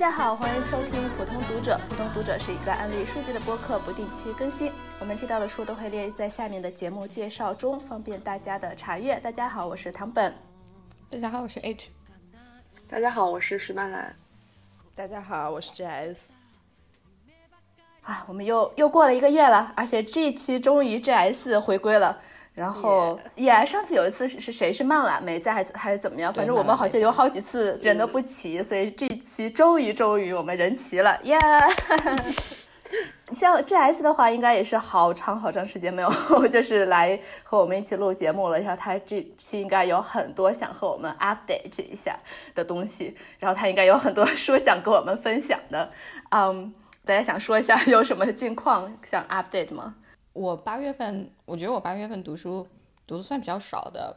家好，欢迎收听普通读者。普通读者是一个案例书籍的播客，不定期更新。我们提到的书都会列在下面的节目介绍中，方便大家的查阅。大家好，我是唐本。大家好，我是 H。大家好，我是石曼兰。大家好，我是 JS。啊，我们又又过了一个月了，而且这一期终于 JS 回归了。然后，也上次有一次是是谁是曼婉没在还是还是怎么样？反正我们好像有好几次人都不齐，所以这期终于终于我们人齐了，耶！像 GS 的话，应该也是好长好长时间没有 就是来和我们一起录节目了。然后他这期应该有很多想和我们 update 一下的东西，然后他应该有很多 说想跟我们分享的。嗯，大家想说一下有什么近况想 update 吗？我八月份，我觉得我八月份读书读的算比较少的，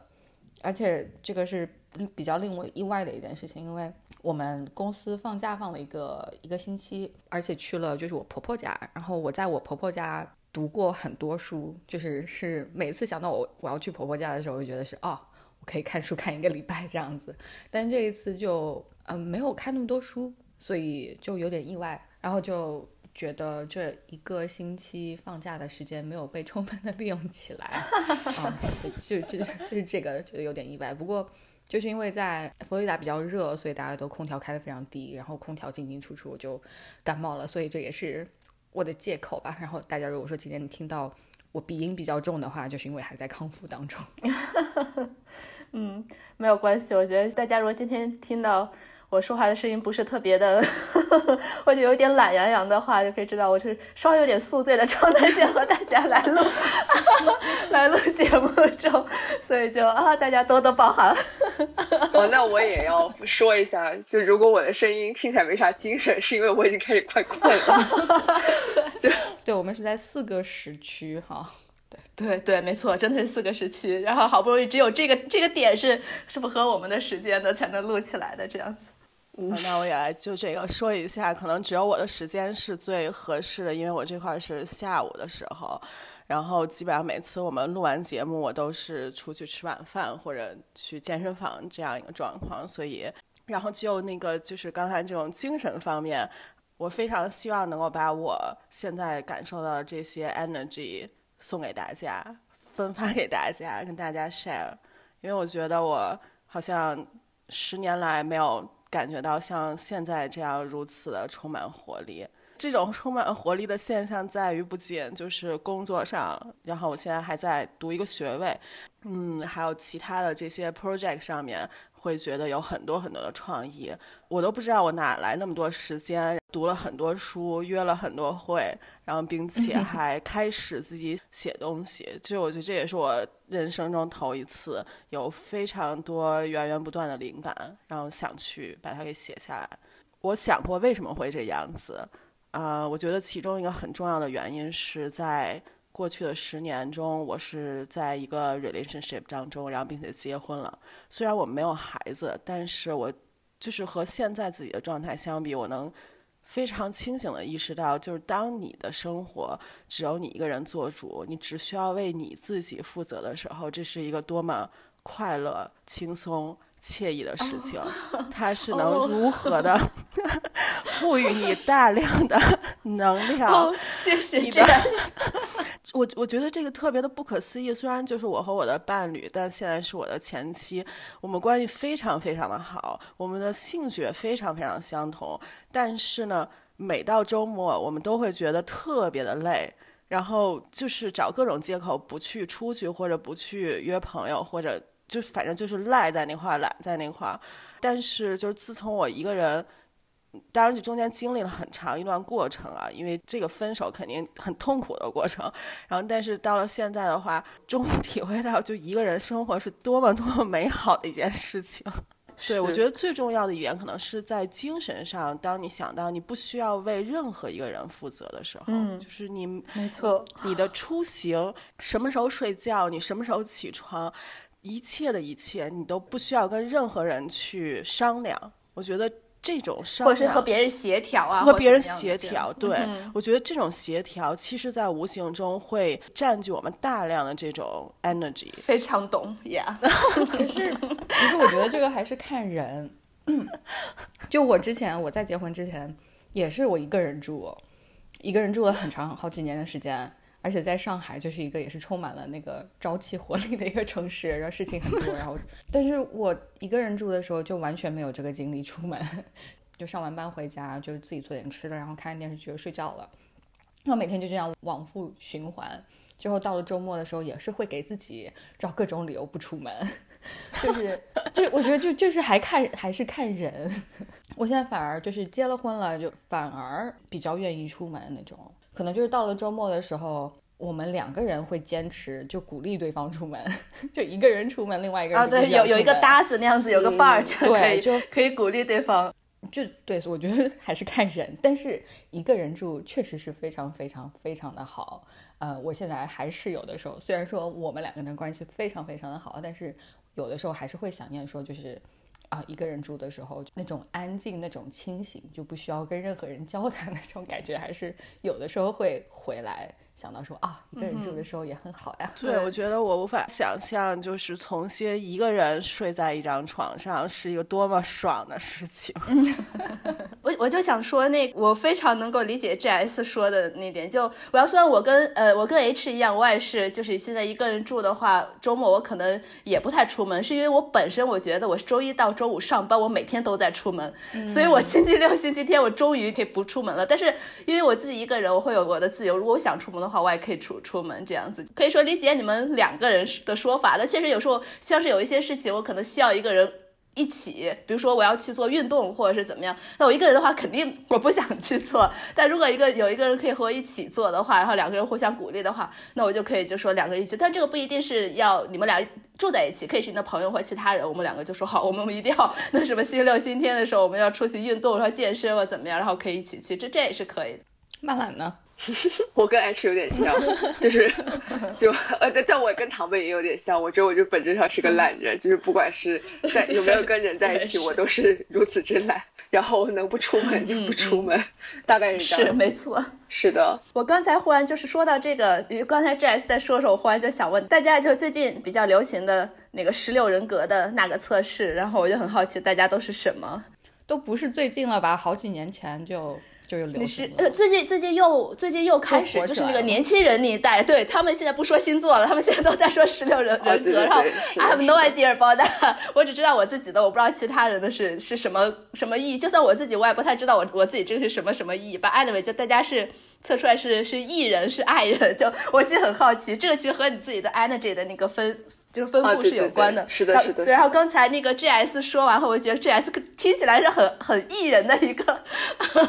而且这个是比较令我意外的一件事情，因为我们公司放假放了一个一个星期，而且去了就是我婆婆家，然后我在我婆婆家读过很多书，就是是每次想到我我要去婆婆家的时候，就觉得是哦，我可以看书看一个礼拜这样子，但这一次就嗯没有看那么多书，所以就有点意外，然后就。觉得这一个星期放假的时间没有被充分的利用起来，啊，就就就是这个觉得有点意外。不过就是因为在佛罗里达比较热，所以大家都空调开的非常低，然后空调进进出出，我就感冒了，所以这也是我的借口吧。然后大家如果说今天你听到我鼻音比较重的话，就是因为还在康复当中。嗯，没有关系，我觉得大家如果今天听到。我说话的声音不是特别的，或者有点懒洋洋的话，就可以知道我是稍微有点宿醉的状态下和大家来录，来录节目中，所以就啊，大家多多包涵。哦，那我也要说一下，就如果我的声音听起来没啥精神，是因为我已经开始快困了。对，对，我们是在四个时区哈。对对，没错，真的是四个时区，然后好不容易只有这个这个点是是符合我们的时间的，才能录起来的这样子。那我也来就这个说一下，可能只有我的时间是最合适的，因为我这块是下午的时候，然后基本上每次我们录完节目，我都是出去吃晚饭或者去健身房这样一个状况，所以，然后就那个就是刚才这种精神方面，我非常希望能够把我现在感受到的这些 energy 送给大家，分发给大家，跟大家 share，因为我觉得我好像十年来没有。感觉到像现在这样如此的充满活力，这种充满活力的现象在于不仅就是工作上，然后我现在还在读一个学位，嗯，还有其他的这些 project 上面。会觉得有很多很多的创意，我都不知道我哪来那么多时间，读了很多书，约了很多会，然后并且 还开始自己写东西。就我觉得这也是我人生中头一次有非常多源源不断的灵感，然后想去把它给写下来。我想过为什么会这样子，呃，我觉得其中一个很重要的原因是在。过去的十年中，我是在一个 relationship 当中，然后并且结婚了。虽然我没有孩子，但是我就是和现在自己的状态相比，我能非常清醒的意识到，就是当你的生活只有你一个人做主，你只需要为你自己负责的时候，这是一个多么快乐、轻松。惬意的事情，它是能如何的 赋予你大量的能量？谢谢你的。我我觉得这个特别的不可思议。虽然就是我和我的伴侣，但现在是我的前妻，我们关系非常非常的好，我们的兴趣也非常非常相同。但是呢，每到周末，我们都会觉得特别的累，然后就是找各种借口不去出去，或者不去约朋友，或者。就反正就是赖在那块儿，懒在那块儿。但是就是自从我一个人，当然这中间经历了很长一段过程啊，因为这个分手肯定很痛苦的过程。然后但是到了现在的话，终于体会到就一个人生活是多么多么美好的一件事情。对，我觉得最重要的一点可能是在精神上，当你想到你不需要为任何一个人负责的时候，嗯，就是你没错，你的出行，什么时候睡觉，你什么时候起床。一切的一切，你都不需要跟任何人去商量。我觉得这种商量，或者是和别人协调啊，和别人协调。对，我觉得这种协调，其实在无形中会占据我们大量的这种 energy。非常懂，Yeah。可是，可是我觉得这个还是看人。就我之前我在结婚之前也是我一个人住，一个人住了很长好几年的时间，而且在上海就是一个也是充满了那个朝气活力的一个城市，然后事情很多，然后 但是我一个人住的时候就完全没有这个精力出门，就上完班回家就自己做点吃的，然后看看电视剧就睡觉了，然后每天就这样往复循环。之后到了周末的时候，也是会给自己找各种理由不出门，就是就我觉得就就是还看还是看人。我现在反而就是结了婚了，就反而比较愿意出门那种。可能就是到了周末的时候，我们两个人会坚持就鼓励对方出门，就一个人出门，另外一个人啊，对，有有一个搭子那样子，有个伴儿，可对，以就可以鼓励对方。就对，我觉得还是看人，但是一个人住确实是非常非常非常的好。呃，我现在还是有的时候，虽然说我们两个人关系非常非常的好，但是有的时候还是会想念说，就是啊，一个人住的时候那种安静、那种清醒，就不需要跟任何人交谈那种感觉，还是有的时候会回来。想到说啊，一个人住的时候也很好呀。对，我觉得我无法想象，就是重新一个人睡在一张床上是一个多么爽的事情。我我就想说，那我非常能够理解 G S 说的那点。就我要说，我跟呃我跟 H 一样，我也是，就是现在一个人住的话，周末我可能也不太出门，是因为我本身我觉得我周一到周五上班，我每天都在出门，所以我星期六、星期天我终于可以不出门了。但是因为我自己一个人，我会有我的自由，如果我想出门。的话，我也可以出出门这样子，可以说理解你们两个人的说法。但确实有时候像是有一些事情，我可能需要一个人一起，比如说我要去做运动或者是怎么样。那我一个人的话，肯定我不想去做。但如果一个有一个人可以和我一起做的话，然后两个人互相鼓励的话，那我就可以就说两个人一起。但这个不一定是要你们俩住在一起，可以是你的朋友或其他人。我们两个就说好，我们一定要那什么星期六、星期天的时候，我们要出去运动，然后健身或怎么样，然后可以一起去。这这也是可以的。曼兰呢？我跟 H 有点像，就是就呃，但但我跟唐贝也有点像。我觉得我就本质上是个懒人，就是不管是在有没有跟人在一起，我都是如此之懒。然后能不出门就不出门，大概是这样。是没错，是的。我刚才忽然就是说到这个，因为刚才 J S 在说的时候，我忽然就想问大家，就最近比较流行的那个十六人格的那个测试，然后我就很好奇，大家都是什么？都不是最近了吧？好几年前就。你是呃，最近最近又最近又开始，就是那个年轻人那一代，对他们现在不说星座了，他们现在都在说十六人人格。然后 I have no idea about that，我只知道我自己的，我不知道其他人的是是什么什么意义。就算我自己，我也不太知道我我自己这个是什么什么意义。But anyway，就大家是测出来是是艺人是爱人，就我其实很好奇，这个其实和你自己的 energy 的那个分。就是分布是有关的，是的，是的。然后刚才那个 G S 说完后，我觉得 G S 听起来是很很艺人的一个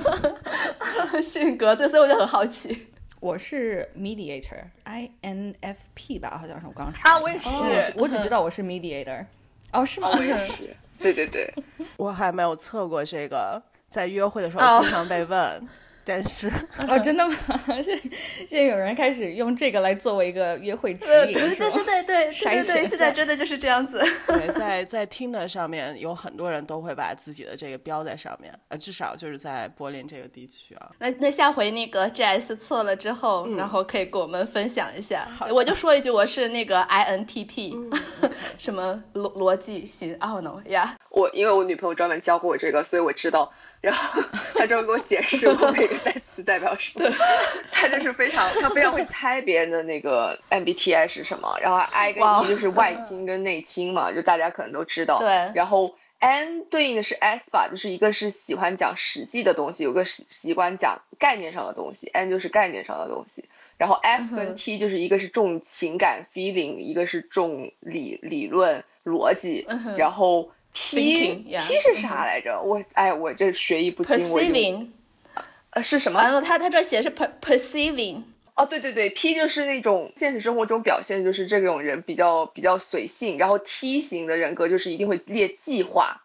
性格，所以我就很好奇。我是 mediator，I N F P 吧，好像是我刚查。啊，我也是，我只知道我是 mediator。哦，是吗？我也是。对对对，我还没有测过这个，在约会的时候经常被问。但是 哦，真的吗？现现在有人开始用这个来作为一个约会指引，对对对对对对对，现在真的就是这样子。对，在在听的上面有很多人都会把自己的这个标在上面，呃，至少就是在柏林这个地区啊。那那下回那个 G S 测了之后，然后可以跟我们分享一下。我就说一句，我是那个 I N T P，什么逻逻辑型？Oh no，呀，我因为我女朋友专门教过我这个，所以我知道。然后他专门给我解释我每个单词代表什么，他就是非常他非常会猜别人的那个 MBTI 是什么。然后 I 跟 E 就是外倾跟内倾嘛，就大家可能都知道。对。然后 N 对应的是 S 吧，就是一个是喜欢讲实际的东西，有个习习惯讲概念上的东西。N 就是概念上的东西。然后 F 跟 T 就是一个是重情感 feeling，一个是重理理论逻辑。然后。P P 是啥来着？我哎，我这学艺不精。Perceiving，呃，是什么？他他这写的是 per perceiving。哦，对对对，P 就是那种现实生活中表现，就是这种人比较比较随性。然后 T 型的人格就是一定会列计划。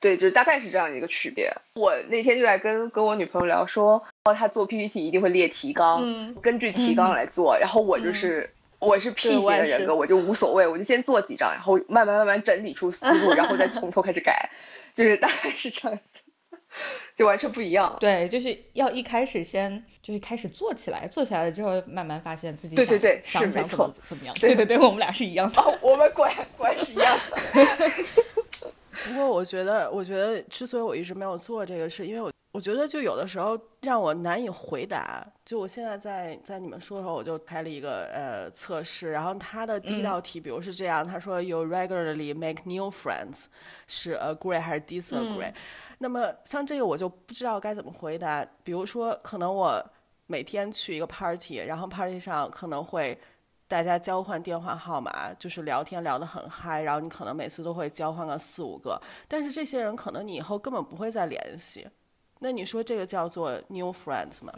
对，就是大概是这样一个区别。我那天就在跟跟我女朋友聊说，哦，他做 PPT 一定会列提纲，根据提纲来做。然后我就是。我是 P 型的人格，我就无所谓，我就先做几张，然后慢慢慢慢整理出思路，然后再从头开始改，就是大概是这样子，就完全不一样。对，就是要一开始先就是开始做起来，做起来了之后慢慢发现自己对对对想想怎么怎么样。对对对，我们俩是一样的，哦我们果然果然是一样的。不过我觉觉得，我觉得之所以我一直没有做这个，是因为我我觉得就有的时候让我难以回答。就我现在在在你们说的时候，我就开了一个呃测试，然后他的第一道题，比如是这样，他说 You regularly make new friends，是 agree 还是 disagree？那么像这个我就不知道该怎么回答。比如说，可能我每天去一个 party，然后 party 上可能会。大家交换电话号码，就是聊天聊得很嗨，然后你可能每次都会交换个四五个，但是这些人可能你以后根本不会再联系，那你说这个叫做 new friends 吗？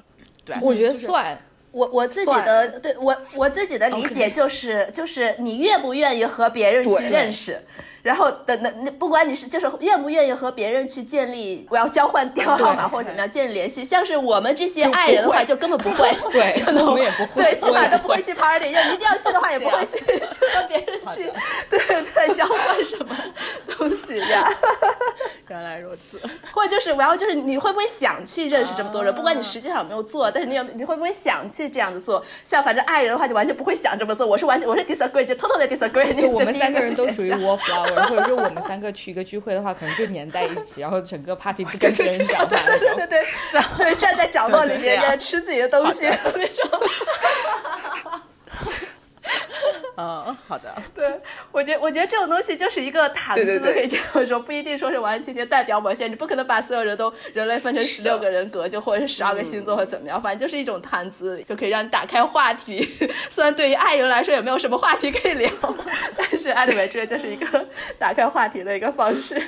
对，我觉得就是算。我我自己的对我我自己的理解就是就是你愿不愿意和别人去认识，然后等等，那不管你是就是愿不愿意和别人去建立，我要交换电话号码或者怎么样建立联系，像是我们这些爱人的话，就根本不会，对可能我们也不会对，基本上都不会去 party，要一定要去的话也不会去，就和别人去，对对，交换什么东西呀？原来如此，或者就是，我要就是你会不会想去认识这么多人？不管你实际上有没有做，但是你有你会不会想去这样子做？像反正爱人的话，就完全不会想这么做。我是完全我是 disagree，就 totally disagree 我们三个人都属于 wallflower，或者说我们三个去一个聚会的话，可能就黏在一起，然后整个 party 不跟别人讲话对对。对对对，对站在角落里面吃自己的东西那种。嗯，好的，对，我觉得我觉得这种东西就是一个谈资，可以这样说，不一定说是完完全全代表某些人，你不可能把所有人都人类分成十六个人格，就或者是十二个星座或怎么样，反正就是一种谈资，就可以让你打开话题。虽然对于爱人来说也没有什么话题可以聊，但是 anyway 这个就是一个 打开话题的一个方式。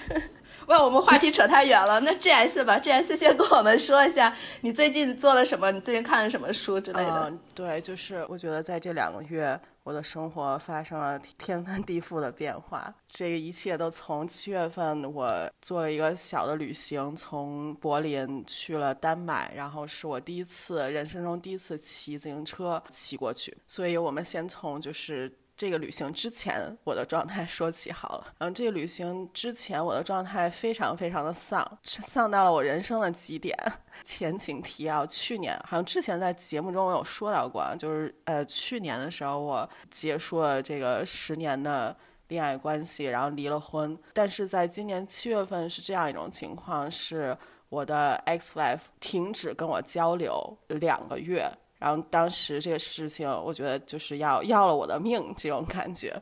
哇，我们话题扯太远了。那 GS 吧，GS 先跟我们说一下你最近做了什么，你最近看了什么书之类的。嗯，对，就是我觉得在这两个月，我的生活发生了天翻地覆的变化。这个一切都从七月份，我做了一个小的旅行，从柏林去了丹麦，然后是我第一次人生中第一次骑自行车骑过去。所以我们先从就是。这个旅行之前我的状态说起好了，嗯，这个旅行之前我的状态非常非常的丧，丧到了我人生的极点。前情提要，去年好像之前在节目中我有说到过，就是呃去年的时候我结束了这个十年的恋爱关系，然后离了婚。但是在今年七月份是这样一种情况，是我的 ex wife 停止跟我交流两个月。然后当时这个事情，我觉得就是要要了我的命这种感觉，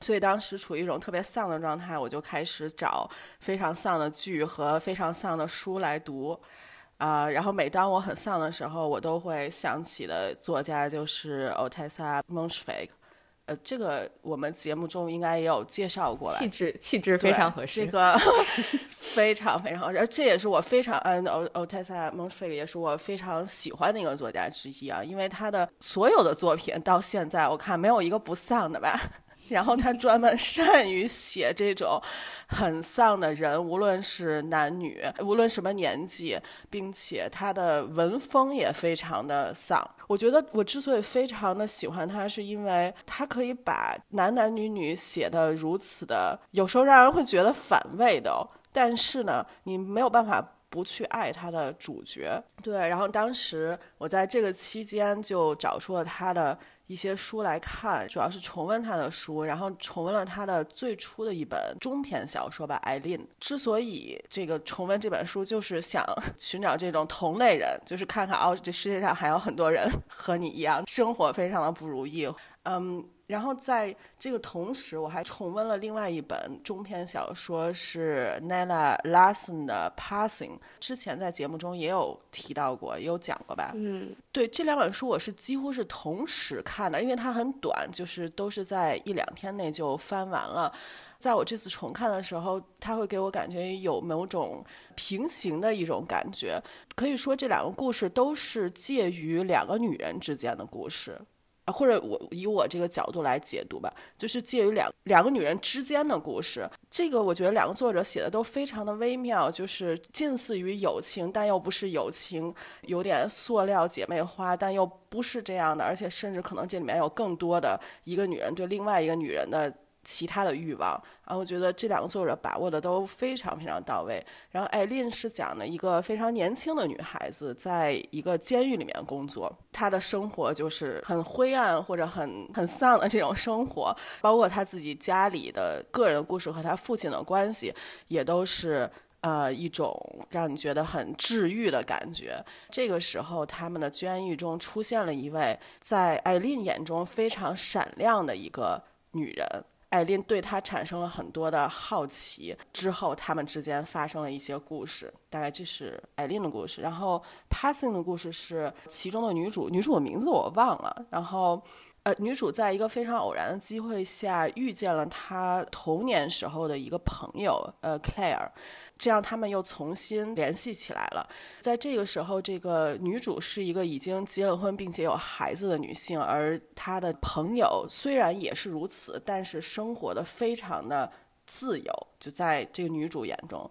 所以当时处于一种特别丧的状态，我就开始找非常丧的剧和非常丧的书来读，啊、然后每当我很丧的时候，我都会想起的作家就是 Otessa m o n s h f e g 呃，这个我们节目中应该也有介绍过了，气质气质非常合适。这个非常非常合适，而这也是我非常嗯，O Otessa m o n v e 也是我非常喜欢的一个作家之一啊，因为他的所有的作品到现在我看没有一个不丧的吧。然后他专门善于写这种很丧的人，无论是男女，无论什么年纪，并且他的文风也非常的丧。我觉得我之所以非常的喜欢他，是因为他可以把男男女女写的如此的，有时候让人会觉得反胃的、但是呢，你没有办法。不去爱他的主角，对。然后当时我在这个期间就找出了他的一些书来看，主要是重温他的书，然后重温了他的最初的一本中篇小说吧，《艾琳》。之所以这个重温这本书，就是想寻找这种同类人，就是看看哦，这世界上还有很多人和你一样，生活非常的不如意。嗯，然后在这个同时，我还重温了另外一本中篇小说，是 Nella Larson 的《Passing》。之前在节目中也有提到过，也有讲过吧？嗯，对，这两本书我是几乎是同时看的，因为它很短，就是都是在一两天内就翻完了。在我这次重看的时候，它会给我感觉有某种平行的一种感觉。可以说，这两个故事都是介于两个女人之间的故事。啊，或者我以我这个角度来解读吧，就是介于两两个女人之间的故事。这个我觉得两个作者写的都非常的微妙，就是近似于友情，但又不是友情，有点塑料姐妹花，但又不是这样的，而且甚至可能这里面有更多的一个女人对另外一个女人的其他的欲望，然后我觉得这两个作者把握的都非常非常到位。然后艾琳是讲的一个非常年轻的女孩子，在一个监狱里面工作，她的生活就是很灰暗或者很很丧的这种生活，包括她自己家里的个人故事和她父亲的关系，也都是呃一种让你觉得很治愈的感觉。这个时候，他们的监狱中出现了一位在艾琳眼中非常闪亮的一个女人。艾琳对他产生了很多的好奇，之后他们之间发生了一些故事，大概这是艾琳的故事。然后 Passing 的故事是其中的女主，女主的名字我忘了。然后，呃，女主在一个非常偶然的机会下遇见了她童年时候的一个朋友，呃，Claire。这样他们又重新联系起来了。在这个时候，这个女主是一个已经结了婚并且有孩子的女性，而她的朋友虽然也是如此，但是生活的非常的自由。就在这个女主眼中，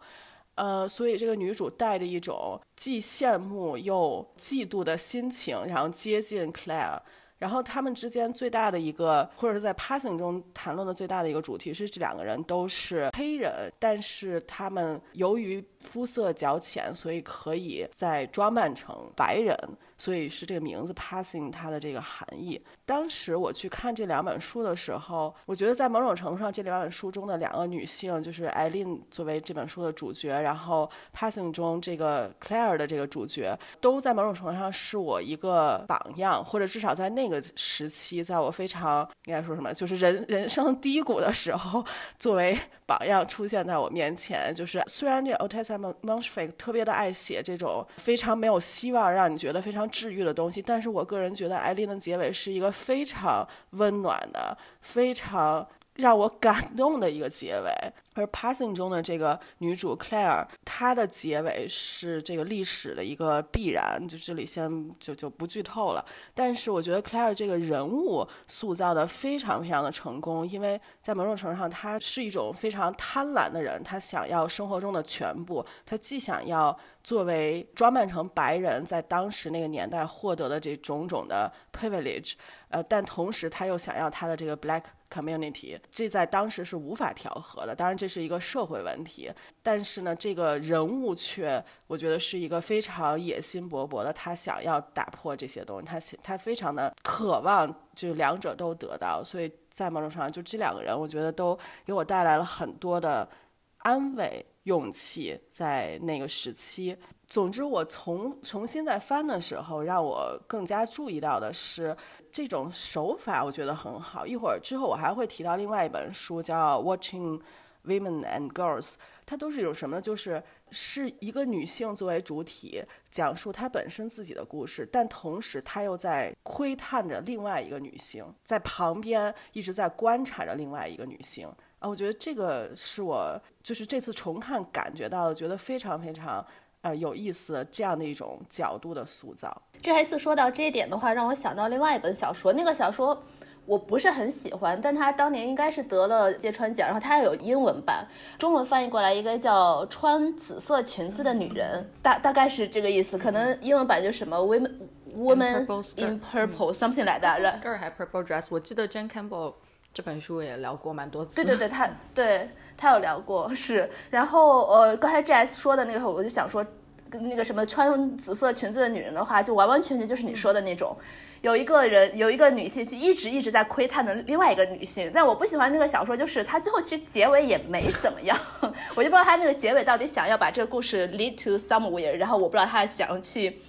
呃，所以这个女主带着一种既羡慕又嫉妒的心情，然后接近 Claire。然后他们之间最大的一个，或者是在 Passing 中谈论的最大的一个主题是，这两个人都是黑人，但是他们由于肤色较浅，所以可以再装扮成白人。所以是这个名字 passing 它的这个含义。当时我去看这两本书的时候，我觉得在某种程度上，这两本书中的两个女性，就是艾琳作为这本书的主角，然后 passing 中这个 Claire 的这个主角，都在某种程度上是我一个榜样，或者至少在那个时期，在我非常应该说什么，就是人人生低谷的时候，作为榜样出现在我面前。就是虽然这个 Otessa m o n s h f i k 特别的爱写这种非常没有希望，让你觉得非常。治愈的东西，但是我个人觉得艾琳的结尾是一个非常温暖的、非常让我感动的一个结尾。而 Passing 中的这个女主 Claire，她的结尾是这个历史的一个必然，就这里先就就不剧透了。但是我觉得 Claire 这个人物塑造的非常非常的成功，因为在某种程度上，她是一种非常贪婪的人，她想要生活中的全部，她既想要作为装扮成白人在当时那个年代获得的这种种的 privilege，呃，但同时他又想要他的这个 black community，这在当时是无法调和的。当然。这是一个社会问题，但是呢，这个人物却我觉得是一个非常野心勃勃的，他想要打破这些东西，他他非常的渴望，就两者都得到，所以在某种程度上，就这两个人，我觉得都给我带来了很多的安慰、勇气，在那个时期。总之，我从重新在翻的时候，让我更加注意到的是这种手法，我觉得很好。一会儿之后，我还会提到另外一本书，叫《Watching》。Women and girls，它都是一种什么呢？就是是一个女性作为主体，讲述她本身自己的故事，但同时她又在窥探着另外一个女性，在旁边一直在观察着另外一个女性啊。我觉得这个是我就是这次重看感觉到的，觉得非常非常呃有意思这样的一种角度的塑造。这一次说到这一点的话，让我想到另外一本小说，那个小说。我不是很喜欢，但他当年应该是得了芥川奖，然后他有英文版，中文翻译过来应该叫《穿紫色裙子的女人》，大大概是这个意思，可能英文版就什么 women woman in purple something 来的，skirt 还 purple dress，我记得 Jane Campbell 这本书也聊过蛮多次，对对对，他对他有聊过，是，然后呃刚才 Jazz 说的那个，我就想说，跟那个什么穿紫色裙子的女人的话，就完完全全就是你说的那种。有一个人，有一个女性，就一直一直在窥探的另外一个女性。但我不喜欢那个小说，就是它最后其实结尾也没怎么样，我就不知道他那个结尾到底想要把这个故事 lead to somewhere，然后我不知道他想去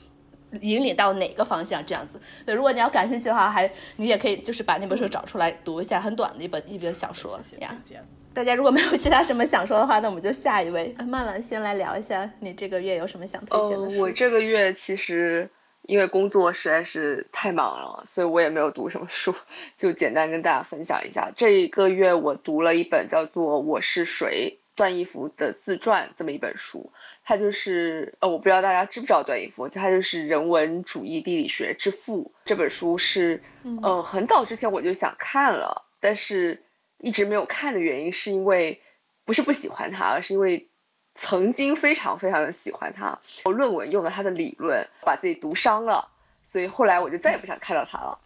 引领到哪个方向这样子。对，如果你要感兴趣的话，还你也可以就是把那本书找出来读一下，很短的一本一本小说呀。大家如果没有其他什么想说的话，那我们就下一位。曼兰先来聊一下，你这个月有什么想推荐的书？我这个月其实。因为工作实在是太忙了，所以我也没有读什么书，就简单跟大家分享一下。这一个月我读了一本叫做《我是谁》段义孚的自传这么一本书，它就是呃，我不知道大家知不知道段义孚，他就是人文主义地理学之父。这本书是嗯，很早之前我就想看了，但是一直没有看的原因是因为不是不喜欢他，而是因为。曾经非常非常的喜欢他，我论文用了他的理论，把自己读伤了，所以后来我就再也不想看到他了。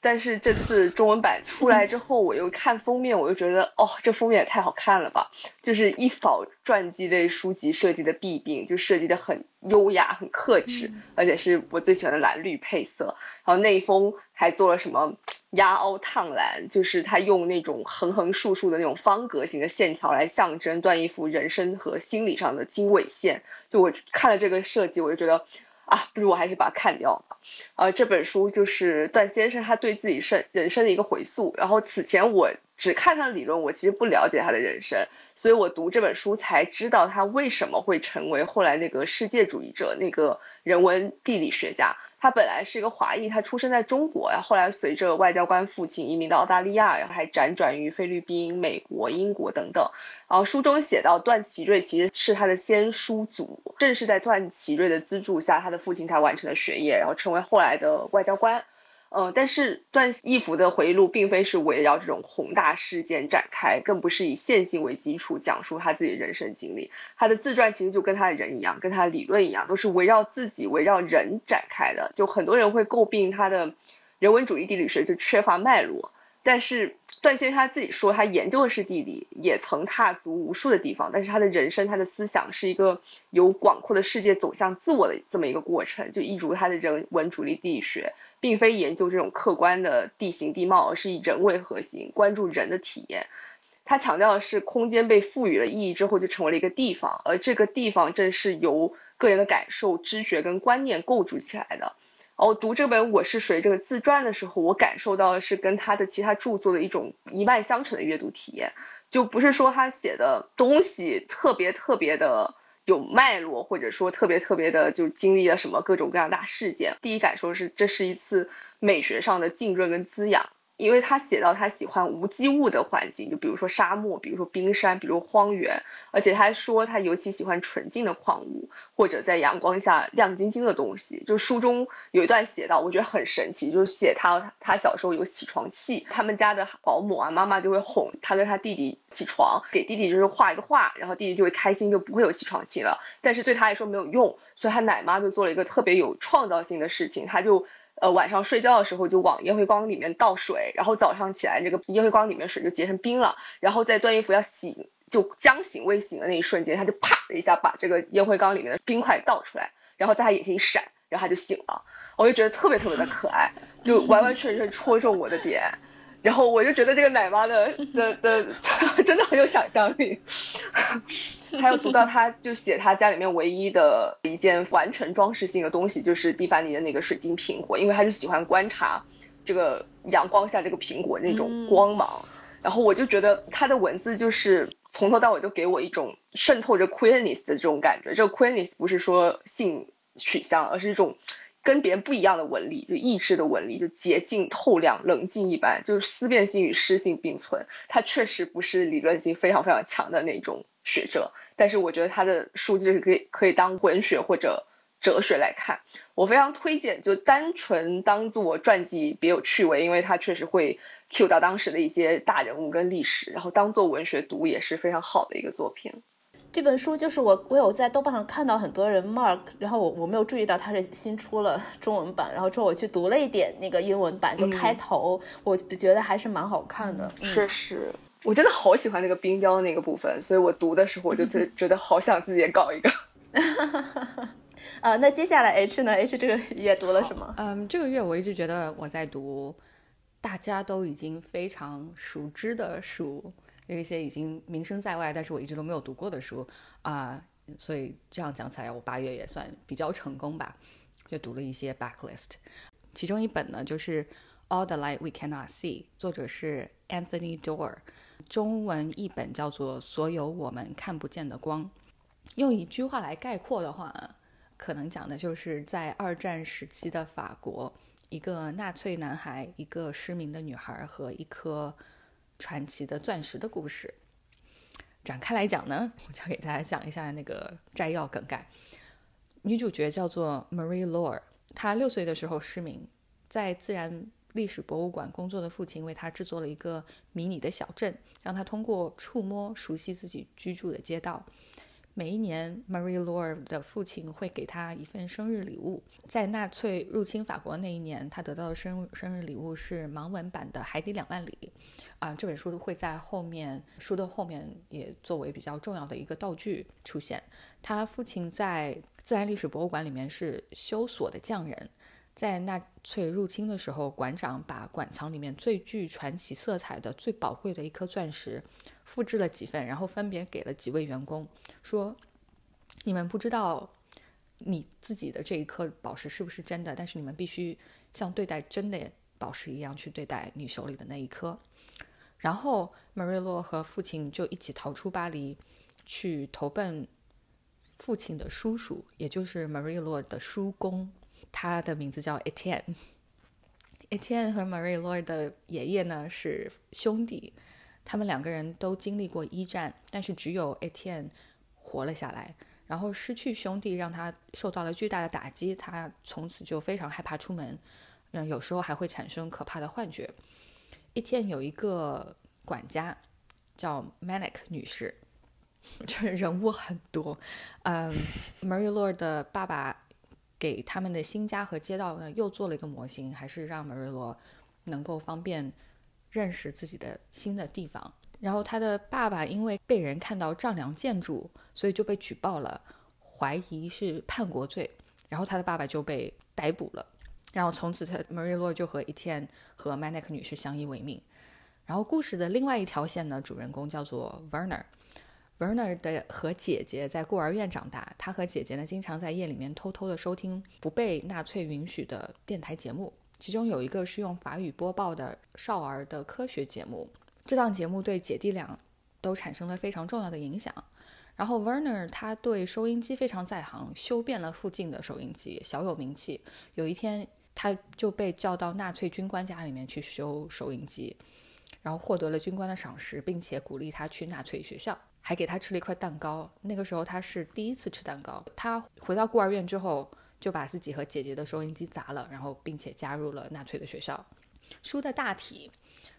但是这次中文版出来之后，我又看封面，我又觉得哦，这封面也太好看了吧！就是一扫传记类书籍设计的弊病，就设计的很优雅、很克制，而且是我最喜欢的蓝绿配色。然后内封还做了什么压凹烫蓝，就是他用那种横横竖竖的那种方格型的线条来象征段义夫人生和心理上的经纬线。就我看了这个设计，我就觉得。啊，不如我还是把它看掉吧。呃，这本书就是段先生他对自己生人生的一个回溯。然后此前我只看他的理论，我其实不了解他的人生，所以我读这本书才知道他为什么会成为后来那个世界主义者，那个人文地理学家。他本来是一个华裔，他出生在中国，然后后来随着外交官父亲移民到澳大利亚，然后还辗转于菲律宾、美国、英国等等。然后书中写到，段祺瑞其实是他的先叔祖，正是在段祺瑞的资助下，他的父亲才完成了学业，然后成为后来的外交官。呃，但是段义孚的回忆录并非是围绕这种宏大事件展开，更不是以线性为基础讲述他自己人生经历。他的自传其实就跟他的人一样，跟他的理论一样，都是围绕自己、围绕人展开的。就很多人会诟病他的人文主义地理学就缺乏脉络。但是段先生他自己说，他研究的是地理，也曾踏足无数的地方。但是他的人生，他的思想是一个由广阔的世界走向自我的这么一个过程。就一如他的人文主义地理学，并非研究这种客观的地形地貌，而是以人为核心，关注人的体验。他强调的是，空间被赋予了意义之后，就成为了一个地方，而这个地方正是由个人的感受、知觉跟观念构筑起来的。哦，读这本《我是谁》这个自传的时候，我感受到的是跟他的其他著作的一种一脉相承的阅读体验，就不是说他写的东西特别特别的有脉络，或者说特别特别的就经历了什么各种各样大事件。第一感受是，这是一次美学上的浸润跟滋养。因为他写到他喜欢无机物的环境，就比如说沙漠，比如说冰山，比如荒原，而且他说他尤其喜欢纯净的矿物，或者在阳光下亮晶晶的东西。就书中有一段写到，我觉得很神奇，就是写他他小时候有起床气，他们家的保姆啊妈妈就会哄他跟他弟弟起床，给弟弟就是画一个画，然后弟弟就会开心，就不会有起床气了。但是对他来说没有用，所以他奶妈就做了一个特别有创造性的事情，他就。呃，晚上睡觉的时候就往烟灰缸里面倒水，然后早上起来这个烟灰缸里面水就结成冰了，然后在段衣服要醒就将醒未醒的那一瞬间，他就啪的一下把这个烟灰缸里面的冰块倒出来，然后在他眼前一闪，然后他就醒了，我就觉得特别特别的可爱，就完完全全戳中我的点。然后我就觉得这个奶妈的的的 真的很有想象力，还有读到他就写他家里面唯一的一件完全装饰性的东西就是蒂凡尼的那个水晶苹果，因为他就喜欢观察这个阳光下这个苹果那种光芒。然后我就觉得他的文字就是从头到尾都给我一种渗透着 queerness 的这种感觉。这个 queerness 不是说性取向，而是一种。跟别人不一样的纹理，就意志的纹理，就洁净透亮、冷静一般，就是思辨性与诗性并存。他确实不是理论性非常非常强的那种学者，但是我觉得他的书就是可以可以当文学或者哲学来看。我非常推荐，就单纯当做传记别有趣味，因为他确实会 cue 到当时的一些大人物跟历史，然后当做文学读也是非常好的一个作品。这本书就是我，我有在豆瓣上看到很多人 mark，然后我我没有注意到它是新出了中文版，然后之后我去读了一点那个英文版，就开头，我觉得还是蛮好看的。确实，我真的好喜欢那个冰雕那个部分，所以我读的时候我就觉 觉得好想自己也搞一个。呃，那接下来 H 呢？H 这个月读了什么？嗯，这个月我一直觉得我在读大家都已经非常熟知的书。有一些已经名声在外，但是我一直都没有读过的书啊，所以这样讲起来，我八月也算比较成功吧，就读了一些 backlist。其中一本呢，就是《All the Light We Cannot See》，作者是 Anthony Doerr，中文译本叫做《所有我们看不见的光》。用一句话来概括的话，可能讲的就是在二战时期的法国，一个纳粹男孩，一个失明的女孩和一颗。传奇的钻石的故事展开来讲呢，我就给大家讲一下那个摘要梗概。女主角叫做 Marie Lore，她六岁的时候失明，在自然历史博物馆工作的父亲为她制作了一个迷你的小镇，让她通过触摸熟悉自己居住的街道。每一年，Marie Laure 的父亲会给她一份生日礼物。在纳粹入侵法国那一年，她得到的生生日礼物是盲文版的《海底两万里》。啊，这本书会在后面书的后面也作为比较重要的一个道具出现。他父亲在自然历史博物馆里面是修锁的匠人。在纳粹入侵的时候，馆长把馆藏里面最具传奇色彩的、最宝贵的一颗钻石复制了几份，然后分别给了几位员工，说：“你们不知道你自己的这一颗宝石是不是真的，但是你们必须像对待真的宝石一样去对待你手里的那一颗。”然后，马瑞洛和父亲就一起逃出巴黎，去投奔父亲的叔叔，也就是马瑞洛的叔公。他的名字叫 Etienne。Etienne 和 Marilo 的爷爷呢是兄弟，他们两个人都经历过一战，但是只有 Etienne 活了下来。然后失去兄弟让他受到了巨大的打击，他从此就非常害怕出门，嗯，有时候还会产生可怕的幻觉。Etienne 有一个管家叫 Manic 女士，这人物很多。嗯，Marilla 的爸爸。给他们的新家和街道呢，又做了一个模型，还是让马瑞罗能够方便认识自己的新的地方。然后他的爸爸因为被人看到丈量建筑，所以就被举报了，怀疑是叛国罪。然后他的爸爸就被逮捕了。然后从此，他马瑞罗就和一天和麦奈克女士相依为命。然后故事的另外一条线呢，主人公叫做 Werner。Werner 的和姐姐在孤儿院长大，他和姐姐呢经常在夜里面偷偷的收听不被纳粹允许的电台节目，其中有一个是用法语播报的少儿的科学节目。这档节目对姐弟俩都产生了非常重要的影响。然后 Werner 他对收音机非常在行，修遍了附近的收音机，小有名气。有一天，他就被叫到纳粹军官家里面去修收音机，然后获得了军官的赏识，并且鼓励他去纳粹学校。还给他吃了一块蛋糕。那个时候他是第一次吃蛋糕。他回到孤儿院之后，就把自己和姐姐的收音机砸了，然后并且加入了纳粹的学校。书的大体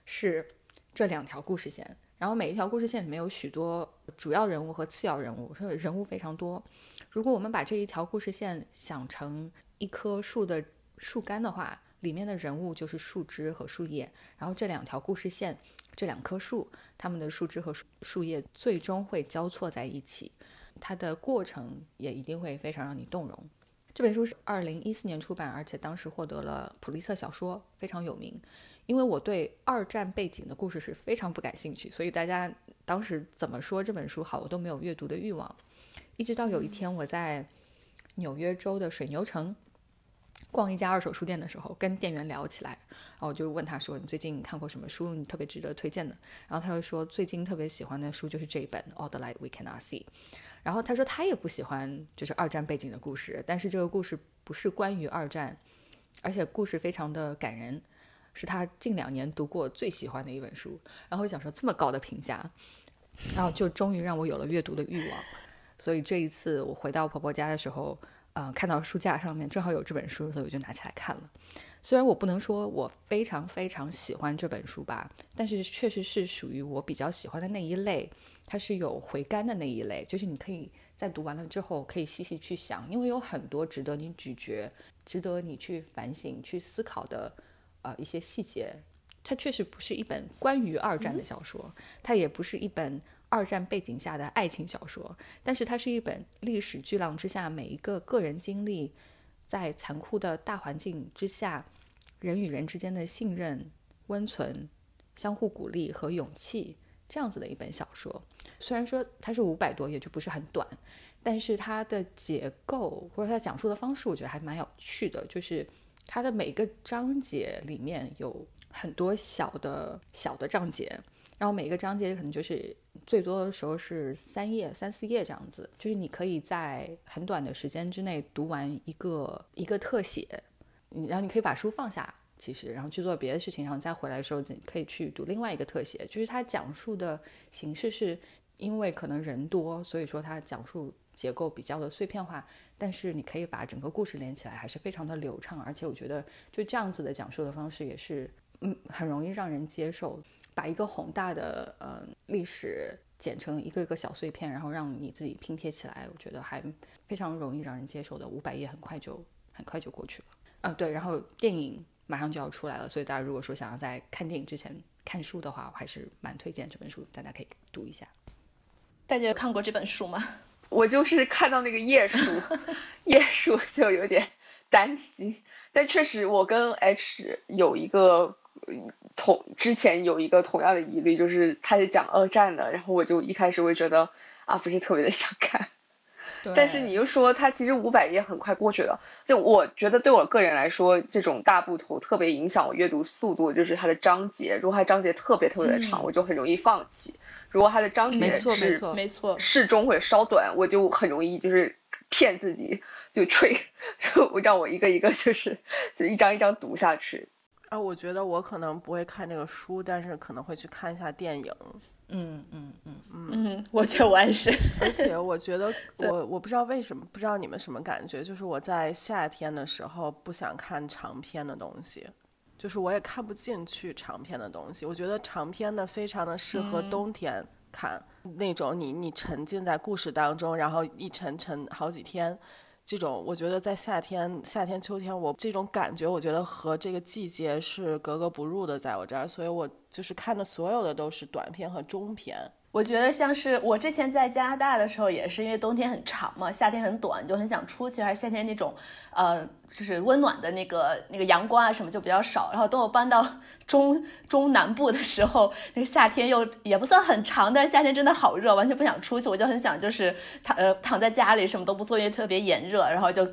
是这两条故事线，然后每一条故事线里面有许多主要人物和次要人物，人物非常多。如果我们把这一条故事线想成一棵树的树干的话，里面的人物就是树枝和树叶，然后这两条故事线。这两棵树，它们的树枝和树叶最终会交错在一起，它的过程也一定会非常让你动容。这本书是二零一四年出版，而且当时获得了普利策小说，非常有名。因为我对二战背景的故事是非常不感兴趣，所以大家当时怎么说这本书好，我都没有阅读的欲望。一直到有一天，我在纽约州的水牛城。逛一家二手书店的时候，跟店员聊起来，然后我就问他说：“你最近看过什么书？你特别值得推荐的？”然后他就说：“最近特别喜欢的书就是这一本《All the Light We Cannot See》。”然后他说他也不喜欢就是二战背景的故事，但是这个故事不是关于二战，而且故事非常的感人，是他近两年读过最喜欢的一本书。然后我想说这么高的评价，然后就终于让我有了阅读的欲望。所以这一次我回到婆婆家的时候。嗯，看到书架上面正好有这本书，所以我就拿起来看了。虽然我不能说我非常非常喜欢这本书吧，但是确实是属于我比较喜欢的那一类。它是有回甘的那一类，就是你可以在读完了之后可以细细去想，因为有很多值得你咀嚼、值得你去反省、去思考的呃一些细节。它确实不是一本关于二战的小说，它也不是一本。二战背景下的爱情小说，但是它是一本历史巨浪之下每一个个人经历，在残酷的大环境之下，人与人之间的信任、温存、相互鼓励和勇气这样子的一本小说。虽然说它是五百多页，就不是很短，但是它的结构或者它讲述的方式，我觉得还蛮有趣的。就是它的每个章节里面有很多小的小的章节。然后每一个章节可能就是最多的时候是三页、三四页这样子，就是你可以在很短的时间之内读完一个一个特写，然后你可以把书放下，其实然后去做别的事情，然后再回来的时候可以去读另外一个特写。就是它讲述的形式是因为可能人多，所以说它讲述结构比较的碎片化，但是你可以把整个故事连起来，还是非常的流畅。而且我觉得就这样子的讲述的方式也是嗯很容易让人接受。把一个宏大的呃历史剪成一个一个小碎片，然后让你自己拼贴起来，我觉得还非常容易让人接受的。五百页很快就很快就过去了。啊，对，然后电影马上就要出来了，所以大家如果说想要在看电影之前看书的话，我还是蛮推荐这本书，大家可以读一下。大家有看过这本书吗？我就是看到那个页数，页数就有点担心。但确实，我跟 H 有一个同之前有一个同样的疑虑，就是他是讲二战的，然后我就一开始会觉得啊，不是特别的想看。但是你又说它其实五百页很快过去了，就我觉得对我个人来说，这种大部头特别影响我阅读速度，就是它的章节。如果它章节特别特别的长，我就很容易放弃。如果它的章节是没错没错适中或者稍短，我就很容易就是骗自己就吹，就让我一个一个就是就一张一张读下去。啊，我觉得我可能不会看这个书，但是可能会去看一下电影。嗯嗯嗯嗯嗯，我觉得我也是。而且我觉得 我我不知道为什么，不知道你们什么感觉，就是我在夏天的时候不想看长篇的东西，就是我也看不进去长篇的东西。我觉得长篇的非常的适合冬天看，那种你你沉浸在故事当中，然后一沉沉好几天。这种我觉得在夏天、夏天、秋天，我这种感觉，我觉得和这个季节是格格不入的，在我这儿，所以我就是看的所有的都是短片和中片。我觉得像是我之前在加拿大的时候，也是因为冬天很长嘛，夏天很短，就很想出去。还是夏天那种，呃，就是温暖的那个那个阳光啊什么就比较少。然后等我搬到 中中南部的时候，那个夏天又也不算很长，但是夏天真的好热，完全不想出去。我就很想就是躺呃躺在家里什么都不做，因为特别炎热，然后就。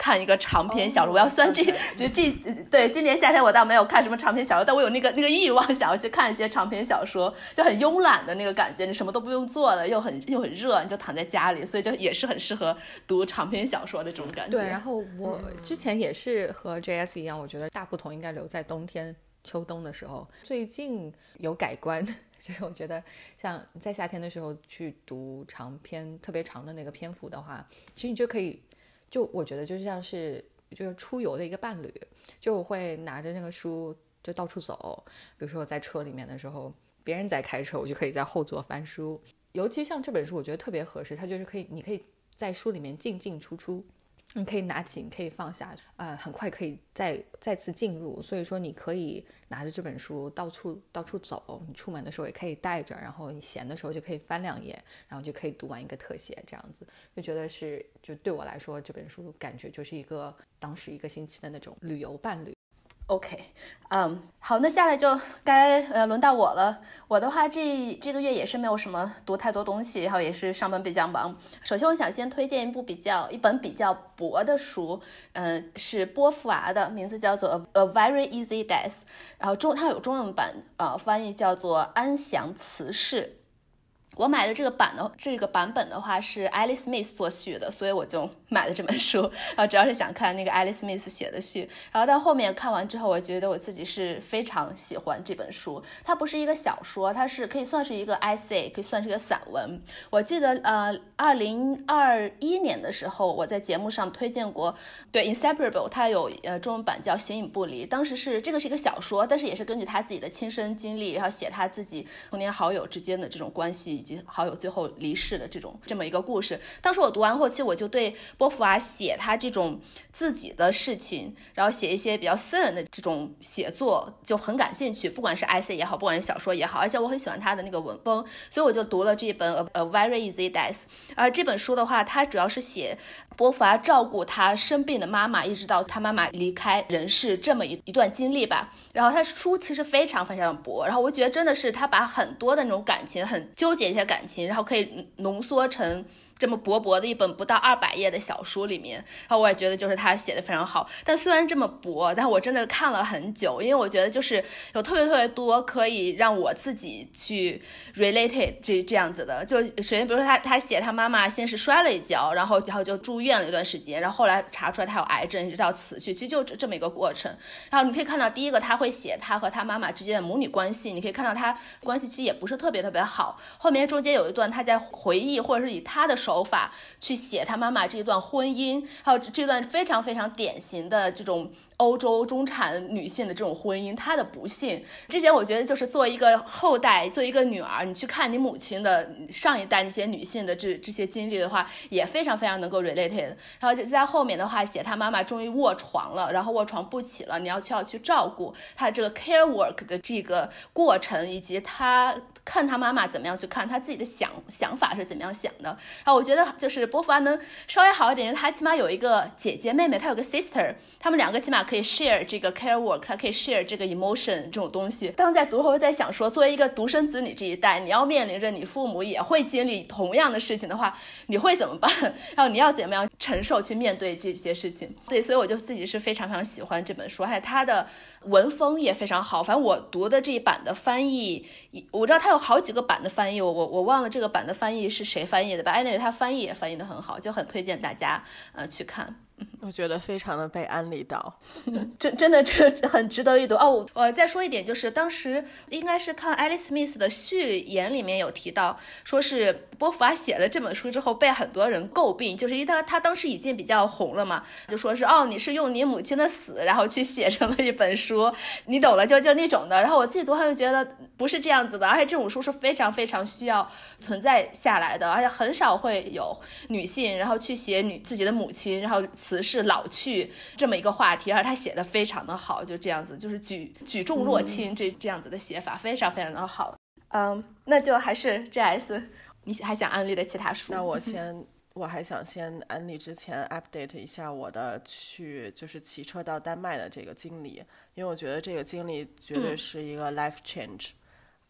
看一个长篇小说，我要算这这这对今年夏天我倒没有看什么长篇小说，但我有那个那个欲望想要去看一些长篇小说，就很慵懒的那个感觉，你什么都不用做的，又很又很热，你就躺在家里，所以就也是很适合读长篇小说的这种感觉。对，然后我之前也是和 J.S 一样，我觉得大不同应该留在冬天秋冬的时候。最近有改观，所以我觉得像在夏天的时候去读长篇特别长的那个篇幅的话，其实你就可以。就我觉得就像是就是出游的一个伴侣，就我会拿着那个书就到处走。比如说我在车里面的时候，别人在开车，我就可以在后座翻书。尤其像这本书，我觉得特别合适，它就是可以，你可以在书里面进进出出。你可以拿起，你可以放下，呃，很快可以再再次进入。所以说，你可以拿着这本书到处到处走。你出门的时候也可以带着，然后你闲的时候就可以翻两页，然后就可以读完一个特写，这样子就觉得是，就对我来说，这本书感觉就是一个当时一个星期的那种旅游伴侣。OK，嗯，好，那下来就该呃轮到我了。我的话，这这个月也是没有什么读太多东西，然后也是上班比较忙。首先，我想先推荐一部比较一本比较薄的书，嗯，是波伏娃的，名字叫做《A Very Easy Death》，然后中它有中文版，呃，翻译叫做《安详辞世》。我买的这个版的这个版本的话是 Alice Smith 作序的，所以我就买了这本书。然后主要是想看那个 Alice Smith 写的序。然后到后面看完之后，我觉得我自己是非常喜欢这本书。它不是一个小说，它是可以算是一个 essay，可以算是一个散文。我记得呃，二零二一年的时候，我在节目上推荐过，对 Inseparable，它有呃中文版叫形影不离。当时是这个是一个小说，但是也是根据他自己的亲身经历，然后写他自己童年好友之间的这种关系以及。好友最后离世的这种这么一个故事，当时我读完后，其实我就对波伏娃写他这种自己的事情，然后写一些比较私人的这种写作就很感兴趣，不管是 essay 也好，不管是小说也好，而且我很喜欢他的那个文风，所以我就读了这本《A Very Easy Death》。而这本书的话，它主要是写波伏娃照顾他生病的妈妈，一直到他妈妈离开人世这么一一段经历吧。然后他书其实非常非常的薄，然后我觉得真的是他把很多的那种感情，很纠结一些感情，然后可以浓缩成。这么薄薄的一本不到二百页的小书里面，然后我也觉得就是他写的非常好。但虽然这么薄，但我真的看了很久，因为我觉得就是有特别特别多可以让我自己去 related 这这样子的。就首先，比如说他他写他妈妈先是摔了一跤，然后然后就住院了一段时间，然后后来查出来他有癌症，一直到辞去，其实就这么一个过程。然后你可以看到，第一个他会写他和他妈妈之间的母女关系，你可以看到他关系其实也不是特别特别好。后面中间有一段他在回忆，或者是以他的手。手法去写他妈妈这段婚姻，还有这段非常非常典型的这种。欧洲中产女性的这种婚姻，她的不幸。之前我觉得就是作为一个后代，作为一个女儿，你去看你母亲的上一代那些女性的这这些经历的话，也非常非常能够 related。然后就在后面的话写她妈妈终于卧床了，然后卧床不起了，你要去要去照顾她这个 care work 的这个过程，以及她看她妈妈怎么样去看她自己的想想法是怎么样想的。然后我觉得就是波伏娃能稍微好一点，她起码有一个姐姐妹妹，她有个 sister，他们两个起码可以 share 这个 care work，她可以 share 这个 emotion 这种东西。当在读后在想说，作为一个独生子女这一代，你要面临着你父母也会经历同样的事情的话，你会怎么办？然后你要怎么样承受去面对这些事情？对，所以我就自己是非常非常喜欢这本书，还有它的文风也非常好。反正我读的这一版的翻译，我知道它有好几个版的翻译，我我我忘了这个版的翻译是谁翻译的吧？anyway，它翻译也翻译的很好，就很推荐大家呃去看。我觉得非常的被安利到，真真的这很值得一读哦。我再说一点，就是当时应该是看 Alice Smith 的序言里面有提到，说是波伏娃写了这本书之后被很多人诟病，就是因为他他当时已经比较红了嘛，就说是哦你是用你母亲的死然后去写成了一本书，你懂了就就那种的。然后我自己读完就觉得不是这样子的，而且这种书是非常非常需要存在下来的，而且很少会有女性然后去写女自己的母亲，然后。词是老去这么一个话题，而他写的非常的好，就这样子，就是举举重若轻这这样子的写法，非常非常的好。嗯，那就还是 J S，你还想安利的其他书？那我先，我还想先安利之前 update 一下我的去就是骑车到丹麦的这个经历，因为我觉得这个经历绝对是一个 life change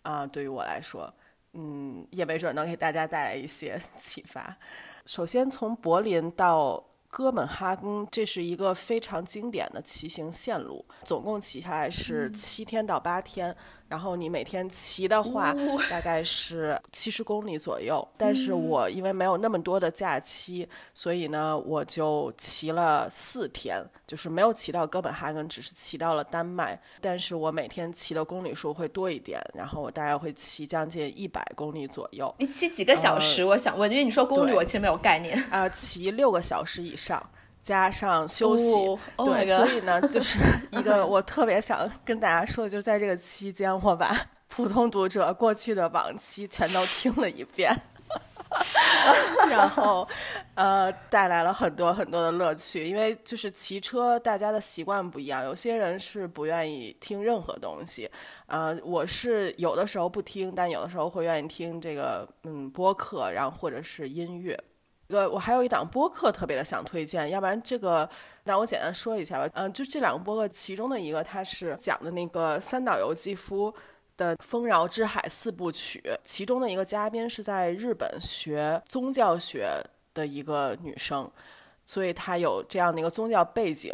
啊，对于我来说，嗯，也没准能给大家带来一些启发。首先从柏林到。哥本哈根，这是一个非常经典的骑行线路，总共骑下来是七天到八天。然后你每天骑的话，大概是 七十公里左右。但是我因为没有那么多的假期，所以呢，我就骑了四天，就是没有骑到哥本哈根，只是骑到了丹麦。但是我每天骑的公里数会多一点，然后我大概会骑将近一百公里左右。你骑几个小时？我想问，因为你说公里，我其实没有概念。啊，骑六个小时以上。加上休息，对，所以呢，就是一个我特别想跟大家说的，就是在这个期间，我把普通读者过去的往期全都听了一遍，然后呃，带来了很多很多的乐趣。因为就是骑车，大家的习惯不一样，有些人是不愿意听任何东西，呃，我是有的时候不听，但有的时候会愿意听这个嗯播客，然后或者是音乐。一个我还有一档播客特别的想推荐，要不然这个那我简单说一下吧。嗯，就这两个播客，其中的一个它是讲的那个三岛由纪夫的《丰饶之海》四部曲，其中的一个嘉宾是在日本学宗教学的一个女生，所以她有这样的一个宗教背景。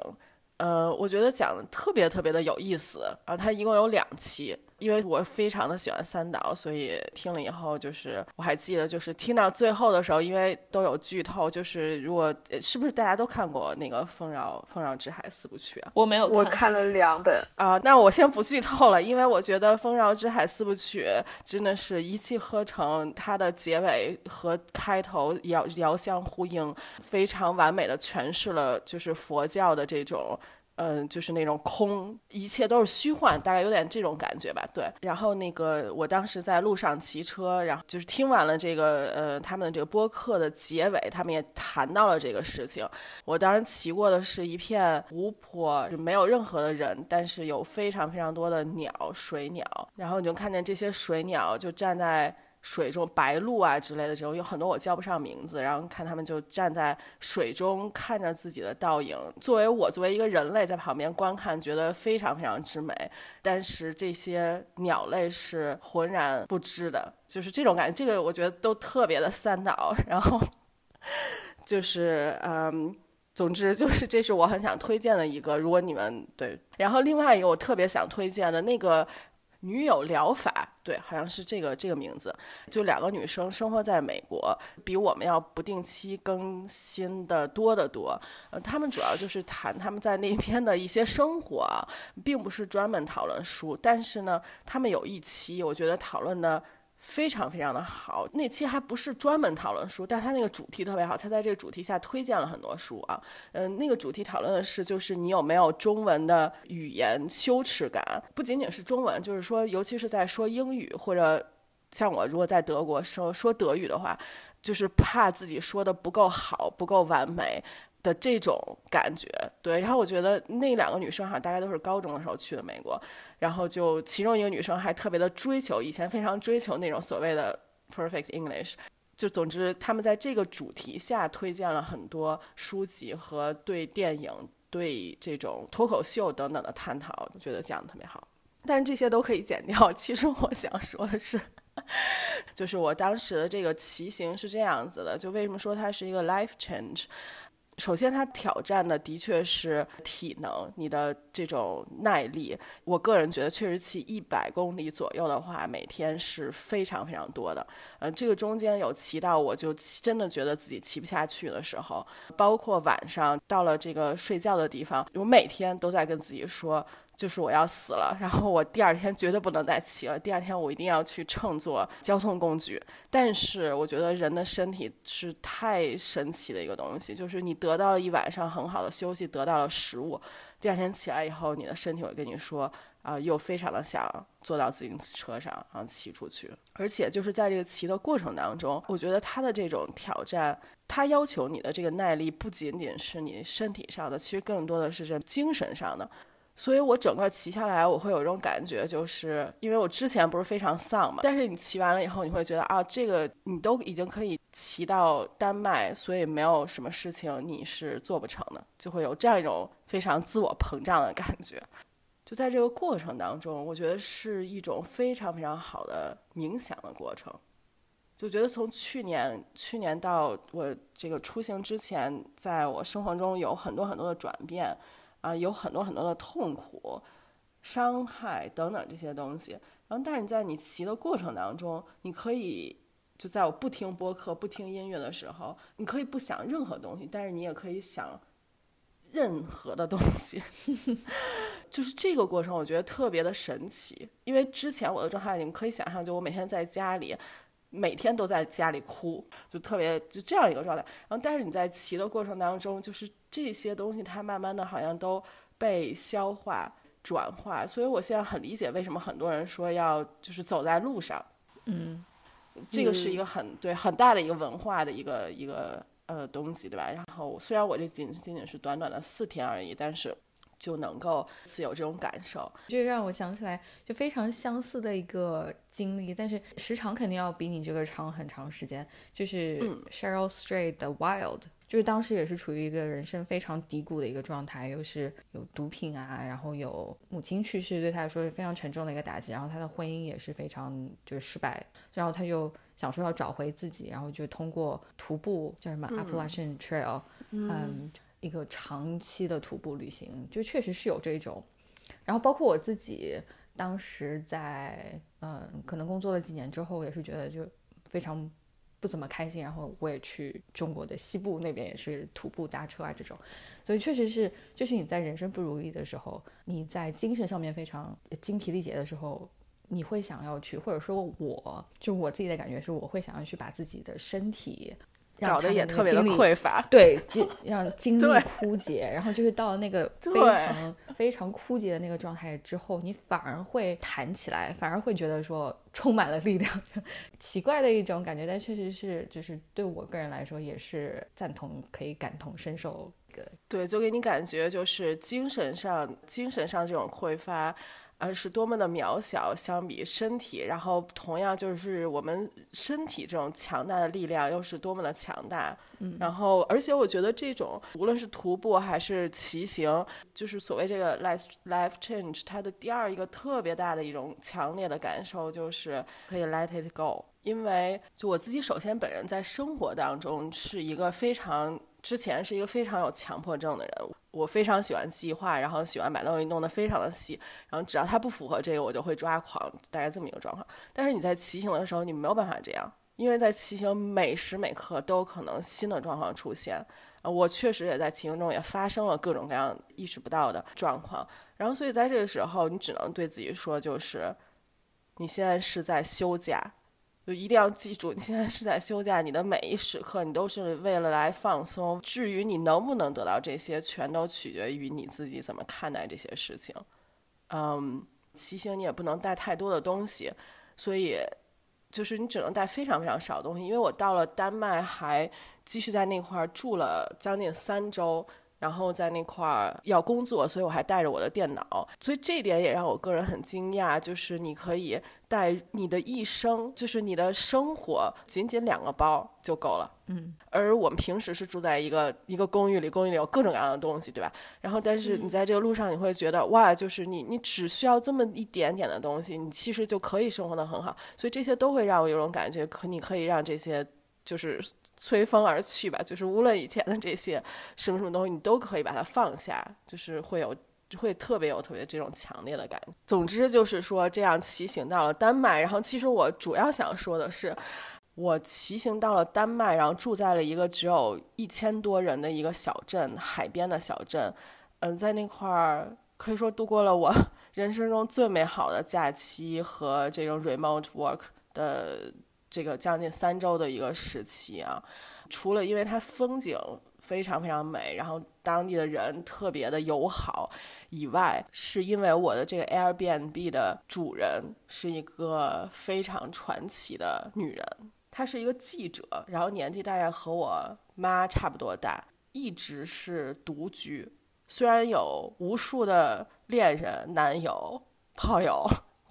呃，我觉得讲的特别特别的有意思。然后它一共有两期。因为我非常的喜欢三岛，所以听了以后就是我还记得，就是听到最后的时候，因为都有剧透，就是如果是不是大家都看过那个《丰饶丰饶之海》四部曲啊？我没有，我看了两本啊。那我先不剧透了，因为我觉得《丰饶之海》四部曲真的是一气呵成，它的结尾和开头遥遥相呼应，非常完美的诠释了就是佛教的这种。嗯，就是那种空，一切都是虚幻，大概有点这种感觉吧。对，然后那个我当时在路上骑车，然后就是听完了这个呃他们的这个播客的结尾，他们也谈到了这个事情。我当时骑过的是一片湖泊，就没有任何的人，但是有非常非常多的鸟，水鸟，然后你就看见这些水鸟就站在。水中白鹭啊之类的这种有很多我叫不上名字，然后看他们就站在水中看着自己的倒影。作为我作为一个人类在旁边观看，觉得非常非常之美。但是这些鸟类是浑然不知的，就是这种感觉。这个我觉得都特别的三岛。然后就是嗯，总之就是这是我很想推荐的一个。如果你们对，然后另外一个我特别想推荐的那个。女友疗法，对，好像是这个这个名字。就两个女生生活在美国，比我们要不定期更新的多得多。呃，他们主要就是谈他们在那边的一些生活，并不是专门讨论书。但是呢，他们有一期，我觉得讨论的非常非常的好。那期还不是专门讨论书，但他那个主题特别好，他在这个主题下推荐了很多书啊。嗯，那个主题讨论的是，就是你有没有中文的语言羞耻感？不仅仅是中文，就是说，尤其是在说英语或者像我如果在德国说说德语的话，就是怕自己说的不够好、不够完美。的这种感觉，对，然后我觉得那两个女生哈，大概都是高中的时候去的美国，然后就其中一个女生还特别的追求，以前非常追求那种所谓的 perfect English，就总之他们在这个主题下推荐了很多书籍和对电影、对这种脱口秀等等的探讨，我觉得讲的特别好。但是这些都可以剪掉。其实我想说的是，就是我当时的这个骑行是这样子的，就为什么说它是一个 life change。首先，它挑战的的确是体能，你的这种耐力。我个人觉得，确实骑一百公里左右的话，每天是非常非常多的。呃，这个中间有骑到我就真的觉得自己骑不下去的时候，包括晚上到了这个睡觉的地方，我每天都在跟自己说。就是我要死了，然后我第二天绝对不能再骑了。第二天我一定要去乘坐交通工具。但是我觉得人的身体是太神奇的一个东西，就是你得到了一晚上很好的休息，得到了食物，第二天起来以后，你的身体会跟你说啊，又非常的想坐到自行车上，然后骑出去。而且就是在这个骑的过程当中，我觉得他的这种挑战，他要求你的这个耐力不仅仅是你身体上的，其实更多的是这精神上的。所以我整个骑下来，我会有一种感觉，就是因为我之前不是非常丧嘛，但是你骑完了以后，你会觉得啊，这个你都已经可以骑到丹麦，所以没有什么事情你是做不成的，就会有这样一种非常自我膨胀的感觉。就在这个过程当中，我觉得是一种非常非常好的冥想的过程。就觉得从去年去年到我这个出行之前，在我生活中有很多很多的转变。啊，有很多很多的痛苦、伤害等等这些东西。然后，但是你在你骑的过程当中，你可以就在我不听播客、不听音乐的时候，你可以不想任何东西，但是你也可以想任何的东西。就是这个过程，我觉得特别的神奇。因为之前我的状态，你们可以想象，就我每天在家里，每天都在家里哭，就特别就这样一个状态。然后，但是你在骑的过程当中，就是。这些东西它慢慢的好像都被消化转化，所以我现在很理解为什么很多人说要就是走在路上，嗯，这个是一个很对很大的一个文化的一个一个呃东西，对吧？然后虽然我这仅仅仅是短短的四天而已，但是就能够自有这种感受，就让我想起来就非常相似的一个经历，但是时长肯定要比你这个长很长时间，就是 Cheryl Strayed 的 Wild。就是当时也是处于一个人生非常低谷的一个状态，又是有毒品啊，然后有母亲去世，对他来说是非常沉重的一个打击，然后他的婚姻也是非常就是失败，然后他就想说要找回自己，然后就通过徒步叫什么 Appalachian Trail，嗯，一个长期的徒步旅行，就确实是有这种，然后包括我自己当时在嗯，可能工作了几年之后，也是觉得就非常。不怎么开心，然后我也去中国的西部那边，也是徒步搭车啊这种，所以确实是，就是你在人生不如意的时候，你在精神上面非常精疲力竭的时候，你会想要去，或者说我就我自己的感觉是，我会想要去把自己的身体。搞得也特别的匮乏，对，精让精力枯竭，然后就是到了那个非常非常枯竭的那个状态之后，你反而会弹起来，反而会觉得说充满了力量，奇怪的一种感觉，但确实是就是对我个人来说也是赞同，可以感同身受。对，就给你感觉就是精神上精神上这种匮乏。呃，是多么的渺小，相比身体，然后同样就是我们身体这种强大的力量，又是多么的强大。嗯，然后而且我觉得这种无论是徒步还是骑行，就是所谓这个 life life change，它的第二一个特别大的一种强烈的感受就是可以 let it go，因为就我自己首先本人在生活当中是一个非常。之前是一个非常有强迫症的人，我非常喜欢计划，然后喜欢把东西弄得非常的细，然后只要它不符合这个，我就会抓狂，大概这么一个状况。但是你在骑行的时候，你没有办法这样，因为在骑行每时每刻都有可能新的状况出现。啊我确实也在骑行中也发生了各种各样意识不到的状况，然后所以在这个时候，你只能对自己说，就是你现在是在休假，就一定要记住，你现在是在休假，你的每一时刻你都是为了来放松。至于你能不能得到这些，全都取决于你自己怎么看待这些事情。嗯，骑行你也不能带太多的东西，所以就是你只能带非常非常少的东西。因为我到了丹麦，还继续在那块儿住了将近三周。然后在那块儿要工作，所以我还带着我的电脑，所以这点也让我个人很惊讶，就是你可以带你的一生，就是你的生活，仅仅两个包就够了。嗯，而我们平时是住在一个一个公寓里，公寓里有各种各样的东西，对吧？然后，但是你在这个路上，你会觉得哇，就是你你只需要这么一点点的东西，你其实就可以生活的很好。所以这些都会让我有种感觉，可你可以让这些。就是吹风而去吧，就是无论以前的这些什么什么东西，你都可以把它放下，就是会有会特别有特别这种强烈的感觉。总之就是说，这样骑行到了丹麦，然后其实我主要想说的是，我骑行到了丹麦，然后住在了一个只有一千多人的一个小镇，海边的小镇。嗯，在那块儿可以说度过了我 人生中最美好的假期和这种 remote work 的。这个将近三周的一个时期啊，除了因为它风景非常非常美，然后当地的人特别的友好以外，是因为我的这个 Airbnb 的主人是一个非常传奇的女人，她是一个记者，然后年纪大概和我妈差不多大，一直是独居，虽然有无数的恋人、男友、炮友。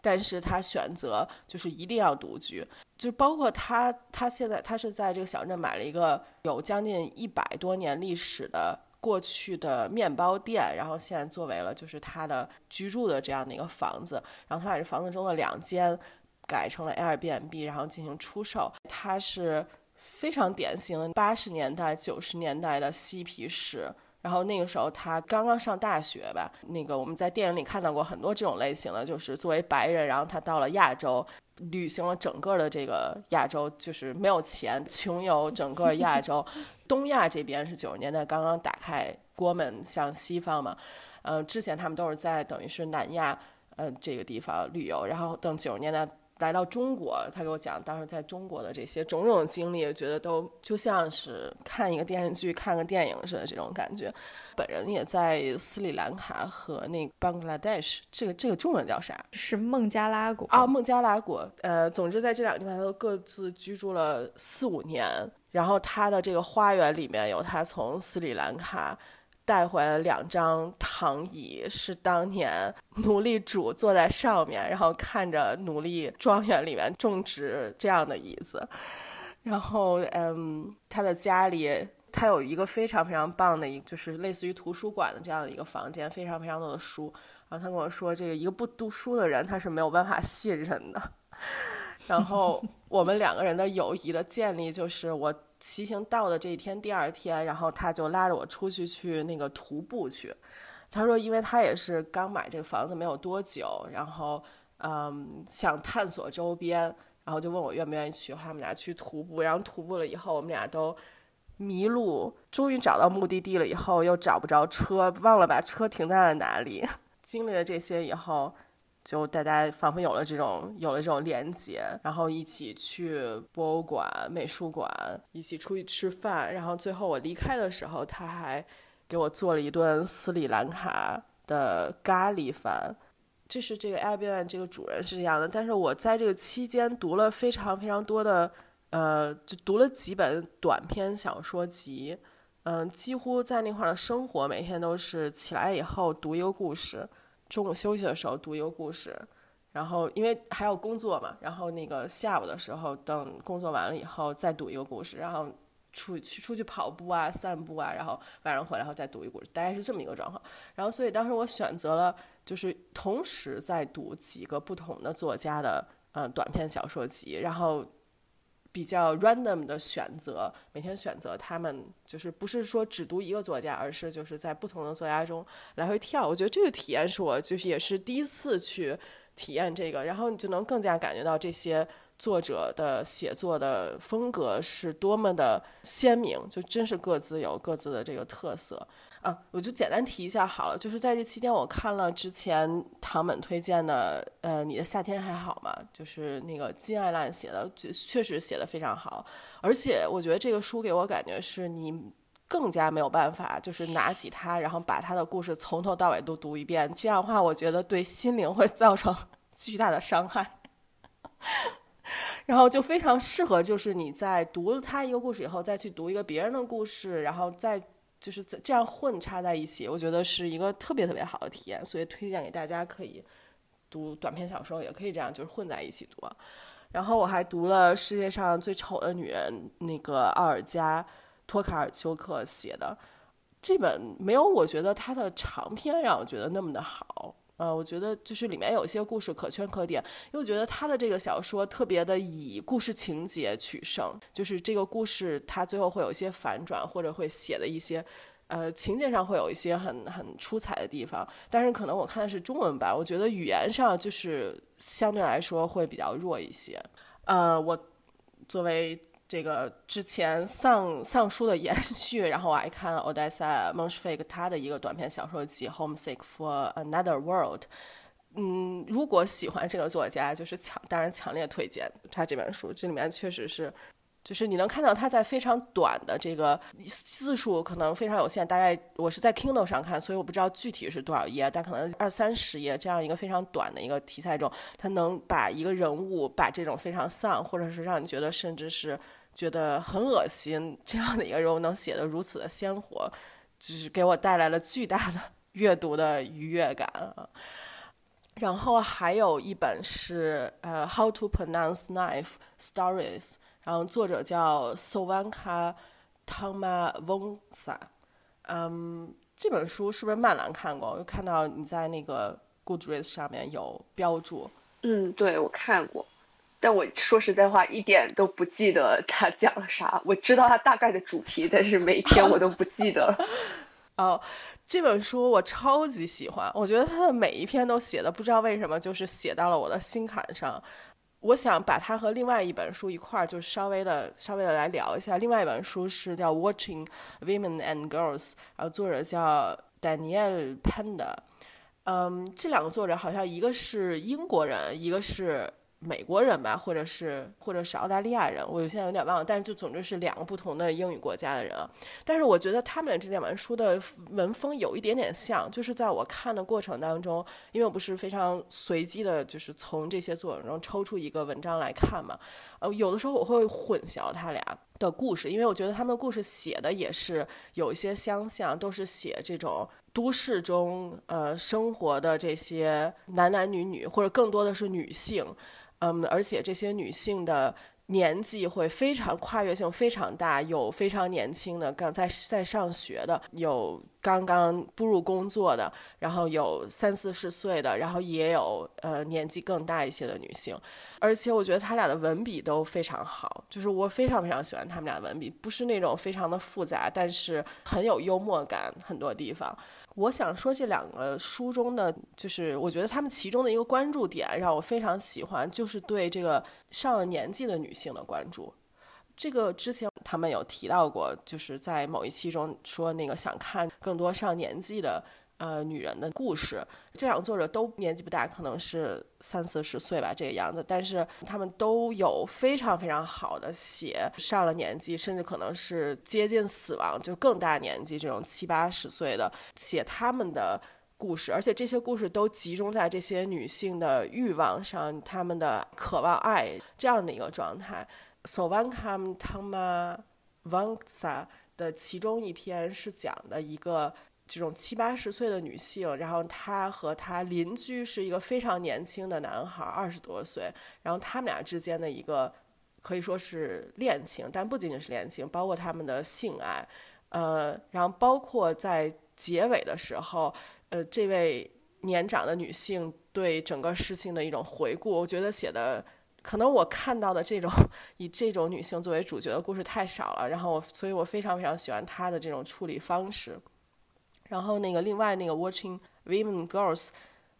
但是他选择就是一定要独居，就包括他，他现在他是在这个小镇买了一个有将近一百多年历史的过去的面包店，然后现在作为了就是他的居住的这样的一个房子，然后他把这房子中的两间改成了 Airbnb，然后进行出售。他是非常典型的八十年代九十年代的嬉皮士。然后那个时候他刚刚上大学吧，那个我们在电影里看到过很多这种类型的，就是作为白人，然后他到了亚洲，旅行了整个的这个亚洲，就是没有钱，穷游整个亚洲。东亚这边是九十年代刚刚打开国门向西方嘛，呃，之前他们都是在等于是南亚，呃，这个地方旅游，然后等九十年代。来到中国，他给我讲当时在中国的这些种种经历，觉得都就像是看一个电视剧、看个电影似的这种感觉。本人也在斯里兰卡和那 Bangladesh，这个这个中文叫啥？是孟加拉国啊，孟加拉国。呃，总之在这两个地方都各自居住了四五年。然后他的这个花园里面有他从斯里兰卡。带回来两张躺椅，是当年奴隶主坐在上面，然后看着奴隶庄园里面种植这样的椅子。然后，嗯，他的家里他有一个非常非常棒的一，就是类似于图书馆的这样的一个房间，非常非常多的书。然后他跟我说，这个一个不读书的人他是没有办法信任的。然后我们两个人的友谊的建立，就是我。骑行到的这一天，第二天，然后他就拉着我出去去那个徒步去。他说，因为他也是刚买这个房子没有多久，然后嗯，想探索周边，然后就问我愿不愿意去。他们俩去徒步，然后徒步了以后，我们俩都迷路，终于找到目的地了以后，又找不着车，忘了把车停在了哪里。经历了这些以后。就大家仿佛有了这种有了这种连接，然后一起去博物馆、美术馆，一起出去吃饭，然后最后我离开的时候，他还给我做了一顿斯里兰卡的咖喱饭。这是这个 Airbnb 这个主人是这样的，但是我在这个期间读了非常非常多的，呃，就读了几本短篇小说集，嗯，几乎在那块的生活每天都是起来以后读一个故事。中午休息的时候读一个故事，然后因为还要工作嘛，然后那个下午的时候等工作完了以后再读一个故事，然后出去出去跑步啊、散步啊，然后晚上回来后再读一个故事，大概是这么一个状况。然后所以当时我选择了就是同时在读几个不同的作家的呃短篇小说集，然后。比较 random 的选择，每天选择他们，就是不是说只读一个作家，而是就是在不同的作家中来回跳。我觉得这个体验是我就是也是第一次去体验这个，然后你就能更加感觉到这些作者的写作的风格是多么的鲜明，就真是各自有各自的这个特色。啊，我就简单提一下好了，就是在这期间，我看了之前唐本推荐的，呃，你的夏天还好吗？就是那个金爱烂写的，确实写的非常好，而且我觉得这个书给我感觉是你更加没有办法，就是拿起它，然后把它的故事从头到尾都读一遍，这样的话，我觉得对心灵会造成 巨大的伤害。然后就非常适合，就是你在读了他一个故事以后，再去读一个别人的故事，然后再。就是这样混插在一起，我觉得是一个特别特别好的体验，所以推荐给大家可以读短篇小说，也可以这样就是混在一起读。然后我还读了《世界上最丑的女人》，那个奥尔加托卡尔丘克写的这本，没有我觉得她的长篇让我觉得那么的好。呃，我觉得就是里面有一些故事可圈可点，因为我觉得他的这个小说特别的以故事情节取胜，就是这个故事它最后会有一些反转，或者会写的一些，呃，情节上会有一些很很出彩的地方。但是可能我看的是中文版，我觉得语言上就是相对来说会比较弱一些。呃，我作为。这个之前丧丧书的延续，然后我还看 Odessa m o n s h f i k 他的一个短篇小说集《Homesick for Another World》。嗯，如果喜欢这个作家，就是强，当然强烈推荐他这本书。这里面确实是。就是你能看到他在非常短的这个字数可能非常有限，大概我是在 Kindle 上看，所以我不知道具体是多少页，但可能二三十页这样一个非常短的一个题材中，他能把一个人物把这种非常丧，或者是让你觉得甚至是觉得很恶心这样的一个人物，能写的如此的鲜活，就是给我带来了巨大的 阅读的愉悦感啊。然后还有一本是呃《How to Pronounce Knife Stories》。然后作者叫 Sovanka Tomavonsa，嗯，这本书是不是曼兰看过？我看到你在那个 Goodreads 上面有标注。嗯，对，我看过，但我说实在话，一点都不记得他讲了啥。我知道他大概的主题，但是每一篇我都不记得。哦，这本书我超级喜欢，我觉得他的每一篇都写的，不知道为什么就是写到了我的心坎上。我想把它和另外一本书一块儿，就稍微的、稍微的来聊一下。另外一本书是叫《Watching Women and Girls》，然后作者叫 Daniel Panda。嗯，这两个作者好像一个是英国人，一个是。美国人吧，或者是或者是澳大利亚人，我现在有点忘了，但是就总之是两个不同的英语国家的人。但是我觉得他们的这两本书的文风有一点点像，就是在我看的过程当中，因为我不是非常随机的，就是从这些作者中抽出一个文章来看嘛。呃，有的时候我会混淆他俩的故事，因为我觉得他们的故事写的也是有一些相像，都是写这种都市中呃生活的这些男男女女，或者更多的是女性。嗯，而且这些女性的年纪会非常跨越性非常大，有非常年轻的刚在在上学的，有。刚刚步入工作的，然后有三四十岁的，然后也有呃年纪更大一些的女性，而且我觉得他俩的文笔都非常好，就是我非常非常喜欢他们俩文笔，不是那种非常的复杂，但是很有幽默感，很多地方。我想说这两个书中的，就是我觉得他们其中的一个关注点让我非常喜欢，就是对这个上了年纪的女性的关注。这个之前他们有提到过，就是在某一期中说那个想看更多上年纪的呃女人的故事。这两个作者都年纪不大，可能是三四十岁吧这个样子，但是他们都有非常非常好的写上了年纪，甚至可能是接近死亡就更大年纪这种七八十岁的写他们的故事，而且这些故事都集中在这些女性的欲望上，她们的渴望爱这样的一个状态。Sovankam Tama Vangsa 的其中一篇是讲的一个这种七八十岁的女性，然后她和她邻居是一个非常年轻的男孩，二十多岁，然后他们俩之间的一个可以说是恋情，但不仅仅是恋情，包括他们的性爱，呃，然后包括在结尾的时候，呃，这位年长的女性对整个事情的一种回顾，我觉得写的。可能我看到的这种以这种女性作为主角的故事太少了，然后我，所以我非常非常喜欢她的这种处理方式。然后那个另外那个《Watching Women Girls》，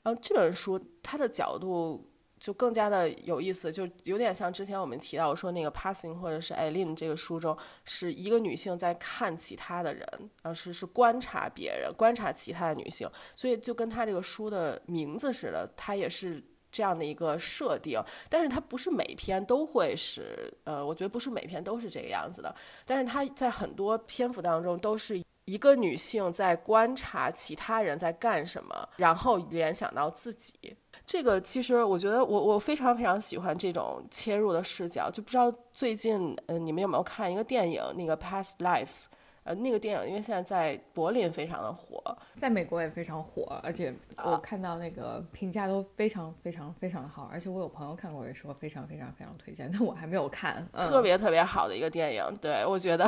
然后这本书它的角度就更加的有意思，就有点像之前我们提到说那个《Passing》或者是《艾琳》这个书中，是一个女性在看其他的人，而是是观察别人，观察其他的女性，所以就跟他这个书的名字似的，它也是这样的一个设定。但是它不是每篇都会是，呃，我觉得不是每篇都是这个样子的。但是它在很多篇幅当中都是一个女性在观察其他人在干什么，然后联想到自己。这个其实我觉得我我非常非常喜欢这种切入的视角，就不知道最近嗯你们有没有看一个电影那个《Past Lives》。呃，那个电影因为现在在柏林非常的火，在美国也非常火，而且我看到那个评价都非常非常非常的好，而且我有朋友看过也说非常非常非常推荐，但我还没有看。特别特别好的一个电影，对我觉得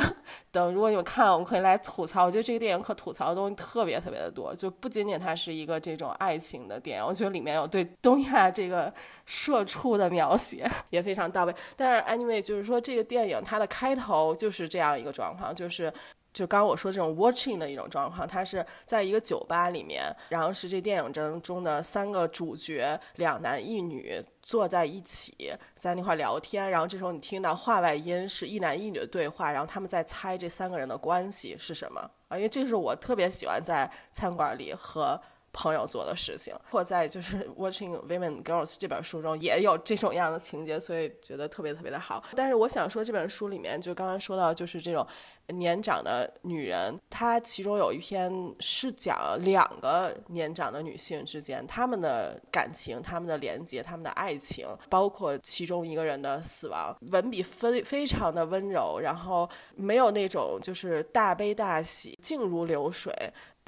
等如果你们看了，我们可以来吐槽。我觉得这个电影可吐槽的东西特别特别的多，就不仅仅它是一个这种爱情的电影，我觉得里面有对东亚这个社畜的描写也非常到位。但是 anyway，就是说这个电影它的开头就是这样一个状况，就是。就刚刚我说这种 watching 的一种状况，它是在一个酒吧里面，然后是这电影中中的三个主角，两男一女坐在一起在那块聊天，然后这时候你听到话外音是一男一女的对话，然后他们在猜这三个人的关系是什么啊？因为这是我特别喜欢在餐馆里和。朋友做的事情，或在就是《Watching Women Girls》这本书中也有这种样的情节，所以觉得特别特别的好。但是我想说，这本书里面就刚刚说到，就是这种年长的女人，她其中有一篇是讲两个年长的女性之间她们的感情、她们的连接、她们的爱情，包括其中一个人的死亡，文笔非非常的温柔，然后没有那种就是大悲大喜、静如流水。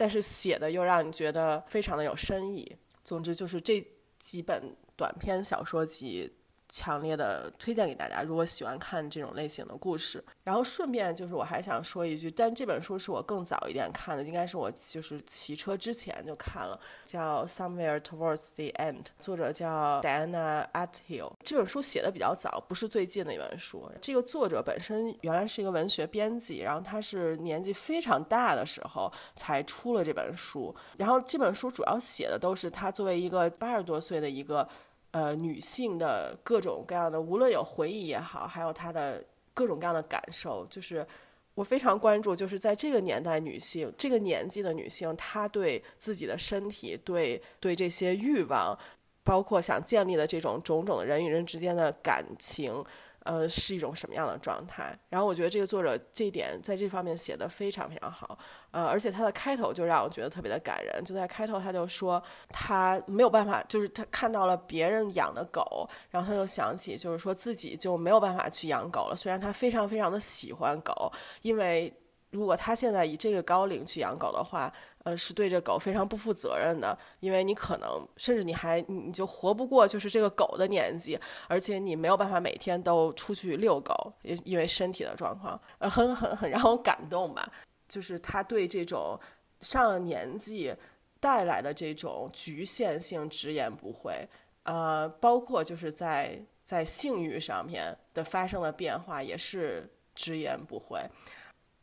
但是写的又让你觉得非常的有深意。总之就是这几本短篇小说集。强烈的推荐给大家，如果喜欢看这种类型的故事。然后顺便就是我还想说一句，但这本书是我更早一点看的，应该是我就是骑车之前就看了，叫《Somewhere Towards the End》，作者叫 Diana Athill。这本书写的比较早，不是最近的一本书。这个作者本身原来是一个文学编辑，然后他是年纪非常大的时候才出了这本书。然后这本书主要写的都是他作为一个八十多岁的一个。呃，女性的各种各样的，无论有回忆也好，还有她的各种各样的感受，就是我非常关注，就是在这个年代，女性这个年纪的女性，她对自己的身体，对对这些欲望，包括想建立的这种种种的人与人之间的感情。呃，是一种什么样的状态？然后我觉得这个作者这一点在这方面写的非常非常好。呃，而且他的开头就让我觉得特别的感人。就在开头，他就说他没有办法，就是他看到了别人养的狗，然后他就想起，就是说自己就没有办法去养狗了。虽然他非常非常的喜欢狗，因为。如果他现在以这个高龄去养狗的话，呃，是对这狗非常不负责任的，因为你可能甚至你还你就活不过就是这个狗的年纪，而且你没有办法每天都出去遛狗，因因为身体的状况，很很很让我感动吧，就是他对这种上了年纪带来的这种局限性直言不讳，呃，包括就是在在性欲上面的发生的变化也是直言不讳。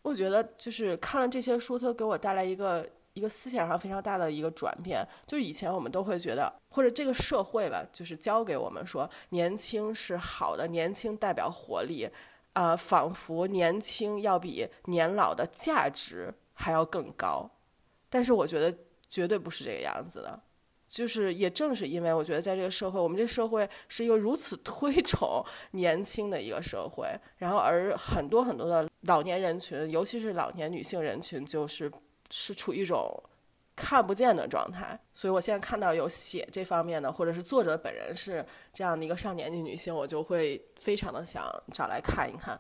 我觉得就是看了这些书，它给我带来一个一个思想上非常大的一个转变。就是以前我们都会觉得，或者这个社会吧，就是教给我们说，年轻是好的，年轻代表活力，啊，仿佛年轻要比年老的价值还要更高。但是我觉得绝对不是这个样子的。就是也正是因为我觉得在这个社会，我们这社会是一个如此推崇年轻的一个社会，然后而很多很多的老年人群，尤其是老年女性人群，就是是处于一种看不见的状态。所以我现在看到有写这方面的，或者是作者本人是这样的一个上年纪女性，我就会非常的想找来看一看。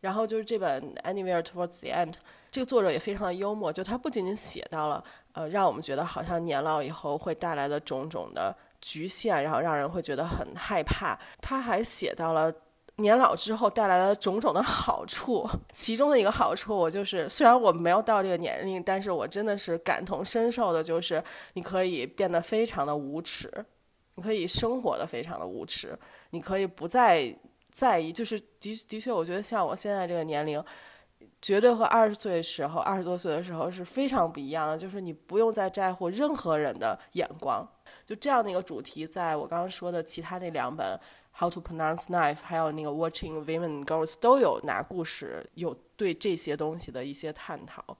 然后就是这本《Anywhere Towards the End》，这个作者也非常的幽默，就他不仅仅写到了，呃，让我们觉得好像年老以后会带来的种种的局限，然后让人会觉得很害怕，他还写到了年老之后带来的种种的好处。其中的一个好处，我就是虽然我没有到这个年龄，但是我真的是感同身受的，就是你可以变得非常的无耻，你可以生活的非常的无耻，你可以不再。在意就是的的确，我觉得像我现在这个年龄，绝对和二十岁时候、二十多岁的时候是非常不一样的。就是你不用再在乎任何人的眼光，就这样的一个主题，在我刚刚说的其他那两本《How to Pronounce Knife》还有那个《Watching Women Girls》都有拿故事，有对这些东西的一些探讨。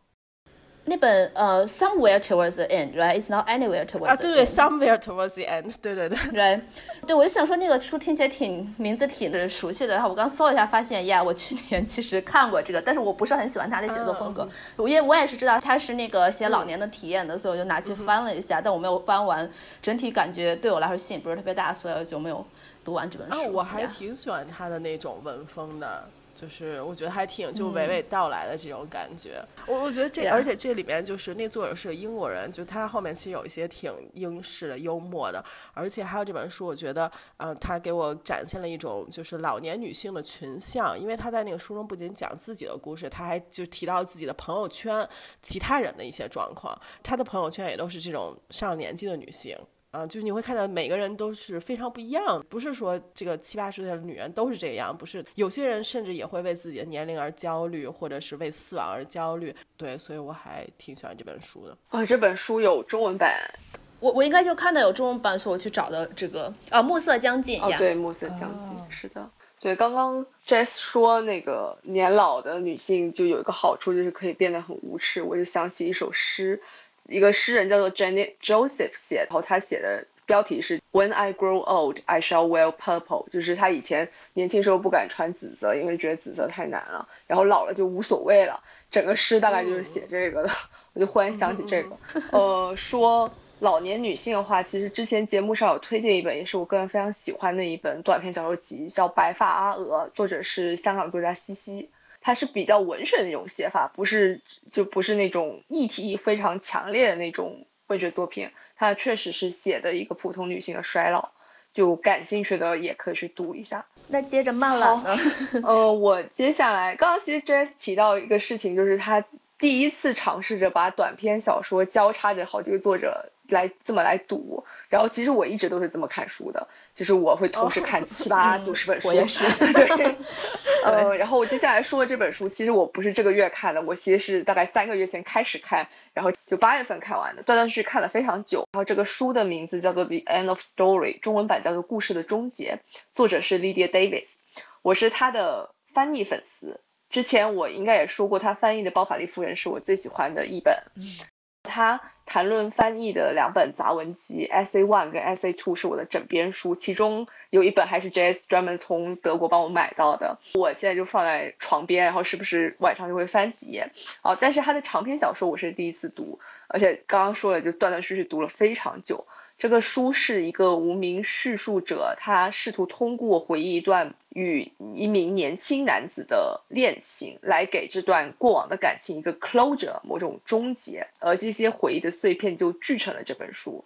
那本呃，Somewhere Towards the End，right？It's not anywhere towards 啊，对对，Somewhere Towards the End，对对对，right？对，我就想说那个书听起来挺名字挺熟悉的，然后我刚搜了一下，发现呀，我去年其实看过这个，但是我不是很喜欢他的写作风格，因为我也是知道他是那个写老年的体验的，所以我就拿去翻了一下，但我没有翻完，整体感觉对我来说吸引不是特别大，所以我就没有读完这本书。啊，我还挺喜欢他的那种文风的。就是我觉得还挺就娓娓道来的这种感觉，我我觉得这而且这里面就是那作者是个英国人，就他后面其实有一些挺英式的幽默的，而且还有这本书，我觉得呃他给我展现了一种就是老年女性的群像，因为他在那个书中不仅讲自己的故事，他还就提到自己的朋友圈其他人的一些状况，他的朋友圈也都是这种上年纪的女性。啊，就是你会看到每个人都是非常不一样，不是说这个七八十岁的女人都是这样，不是有些人甚至也会为自己的年龄而焦虑，或者是为死亡而焦虑。对，所以我还挺喜欢这本书的。啊，这本书有中文版，我我应该就看到有中文版，所以我去找的这个啊，暮色将近。哦，对，暮色将近，是的，对。刚刚 Jess 说那个年老的女性就有一个好处，就是可以变得很无耻，我就想起一首诗。一个诗人叫做 Janet Joseph 写，然后他写的标题是 When I grow old, I shall wear purple，就是他以前年轻时候不敢穿紫色，因为觉得紫色太难了，然后老了就无所谓了。整个诗大概就是写这个的，我就忽然想起这个。呃，说老年女性的话，其实之前节目上有推荐一本，也是我个人非常喜欢的一本短篇小说集，叫《白发阿娥》，作者是香港作家西西。它是比较文学的那种写法，不是就不是那种议题非常强烈的那种文学作品。它确实是写的一个普通女性的衰老，就感兴趣的也可以去读一下。那接着慢了呢？呃，我接下来刚刚其实 Jess 提到一个事情，就是他第一次尝试着把短篇小说交叉着好几个作者。来这么来读，然后其实我一直都是这么看书的，就是我会同时看七八 九十本书。我也是。对。呃，然后我接下来说的这本书，其实我不是这个月看的，我其实是大概三个月前开始看，然后就八月份看完的，断断续续看了非常久。然后这个书的名字叫做《The End of Story》，中文版叫做《故事的终结》，作者是 Lydia Davis，我是他的翻译粉丝。之前我应该也说过，他翻译的《包法利夫人》是我最喜欢的一本。嗯。他谈论翻译的两本杂文集，Essay One 跟 Essay Two 是我的枕边书，其中有一本还是 J.S. 专门从德国帮我买到的，我现在就放在床边，然后时不时晚上就会翻几页。哦，但是他的长篇小说我是第一次读，而且刚刚说了就断断续续读了非常久。这个书是一个无名叙述者，他试图通过回忆一段与一名年轻男子的恋情，来给这段过往的感情一个 closure，某种终结。而这些回忆的碎片就聚成了这本书。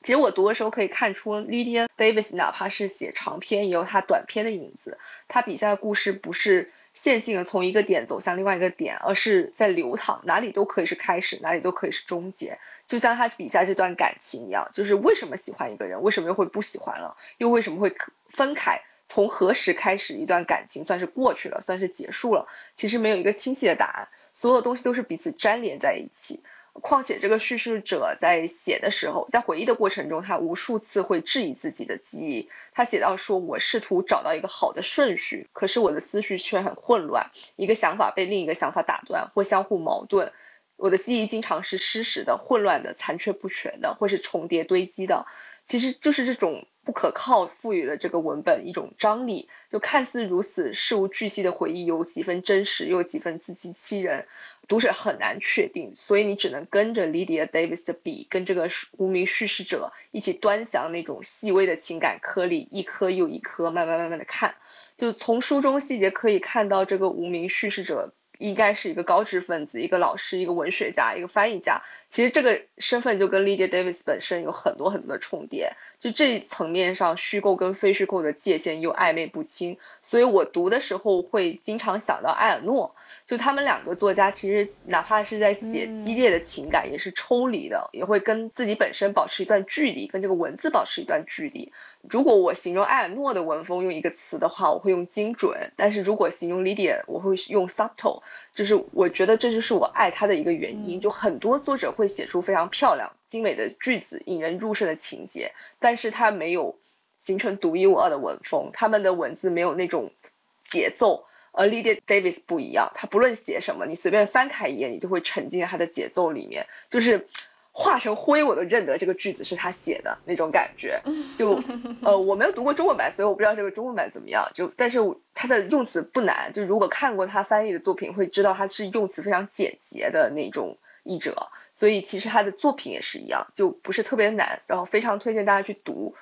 其实我读的时候可以看出，Lydia Davis 哪怕是写长篇，也有他短篇的影子。他笔下的故事不是。线性的从一个点走向另外一个点，而是在流淌，哪里都可以是开始，哪里都可以是终结。就像他笔下这段感情一样，就是为什么喜欢一个人，为什么又会不喜欢了，又为什么会分开？从何时开始一段感情算是过去了，算是结束了？其实没有一个清晰的答案，所有东西都是彼此粘连在一起。况且这个叙事者在写的时候，在回忆的过程中，他无数次会质疑自己的记忆。他写到说：“我试图找到一个好的顺序，可是我的思绪却很混乱，一个想法被另一个想法打断，或相互矛盾。我的记忆经常是失实的、混乱的、残缺不全的，或是重叠堆积的。其实就是这种不可靠，赋予了这个文本一种张力。就看似如此事无巨细的回忆，有几分真实，又几分自欺欺人。”读者很难确定，所以你只能跟着 Lydia Davis 的笔，跟这个无名叙事者一起端详那种细微的情感颗粒，一颗又一颗，慢慢慢慢的看。就从书中细节可以看到，这个无名叙事者应该是一个高知分子，一个老师，一个文学家，一个翻译家。其实这个身份就跟 Lydia Davis 本身有很多很多的重叠。就这一层面上，虚构跟非虚构的界限又暧昧不清。所以我读的时候会经常想到埃尔诺。就他们两个作家，其实哪怕是在写激烈的情感，也是抽离的，也会跟自己本身保持一段距离，跟这个文字保持一段距离。如果我形容艾尔诺的文风用一个词的话，我会用精准；但是如果形容 Lydia，我会用 subtle。就是我觉得这就是我爱他的一个原因。就很多作者会写出非常漂亮、精美的句子，引人入胜的情节，但是他没有形成独一无二的文风，他们的文字没有那种节奏。而 Lydia Davis 不一样，他不论写什么，你随便翻开一页，你就会沉浸在他的节奏里面，就是。化成灰我都认得这个句子是他写的那种感觉，就呃我没有读过中文版，所以我不知道这个中文版怎么样。就但是他的用词不难，就如果看过他翻译的作品，会知道他是用词非常简洁的那种译者，所以其实他的作品也是一样，就不是特别难。然后非常推荐大家去读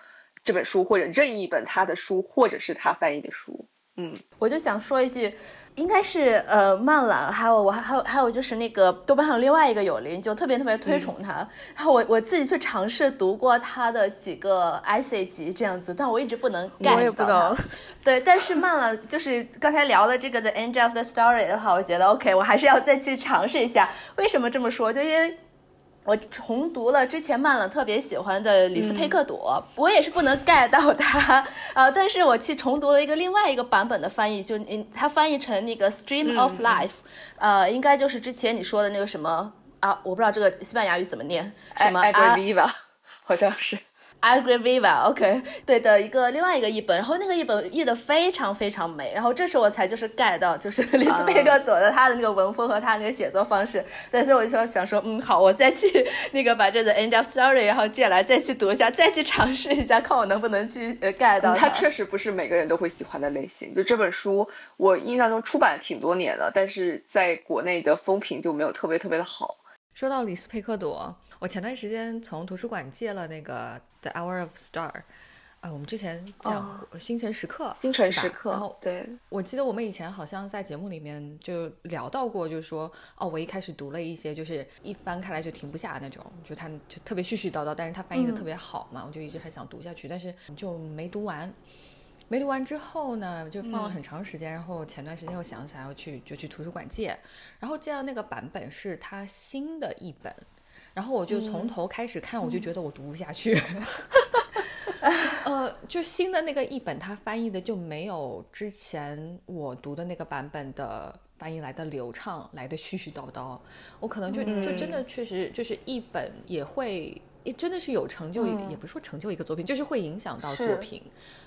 这本书，或者任意一本他的书，或者是他翻译的书。嗯，我就想说一句。应该是呃漫懒，还有我还还有还有就是那个豆瓣上另外一个友邻就特别特别推崇他，然后我我自己去尝试读过他的几个 essay 集这样子，但我一直不能 get 我也不能。对，但是漫懒就是刚才聊的这个 The End of the Story 的话，我觉得 OK，我还是要再去尝试一下。为什么这么说？就因为。我重读了之前曼了特别喜欢的李斯佩克朵，我也是不能 get 到它，呃，但是我去重读了一个另外一个版本的翻译，就嗯，它翻译成那个 Stream of Life，呃，应该就是之前你说的那个什么啊，我不知道这个西班牙语怎么念，什么 a v 吧，好像是。A g r i v i v a o k 对的一个另外一个译本，然后那个译本译的非常非常美，然后这时候我才就是 get 到，就是 李斯佩克朵的他的那个文风和他那个写作方式，所以我就想说，嗯，好，我再去那个把这个 end of story 然后借来再去读一下，再去尝试一下，看我能不能去 get 到。它确实不是每个人都会喜欢的类型，就这本书我印象中出版挺多年了，但是在国内的风评就没有特别特别的好。说到李斯佩克朵。我前段时间从图书馆借了那个《The Hour of Star》，啊，我们之前讲过《星辰时刻》，星辰时刻。然后，对，我记得我们以前好像在节目里面就聊到过，就是说，哦，我一开始读了一些，就是一翻开来就停不下那种，就他就特别絮絮叨叨，但是他翻译的特别好嘛，我就一直很想读下去，但是就没读完。没读完之后呢，就放了很长时间，然后前段时间又想起来要去，就去图书馆借，然后借到那个版本是他新的一本。然后我就从头开始看，我就觉得我读不下去。呃，就新的那个译本，它翻译的就没有之前我读的那个版本的翻译来的流畅，来的絮絮叨叨。我可能就就真的确实就是译本也会，真的是有成就，也不是说成就一个作品，就是会影响到作品，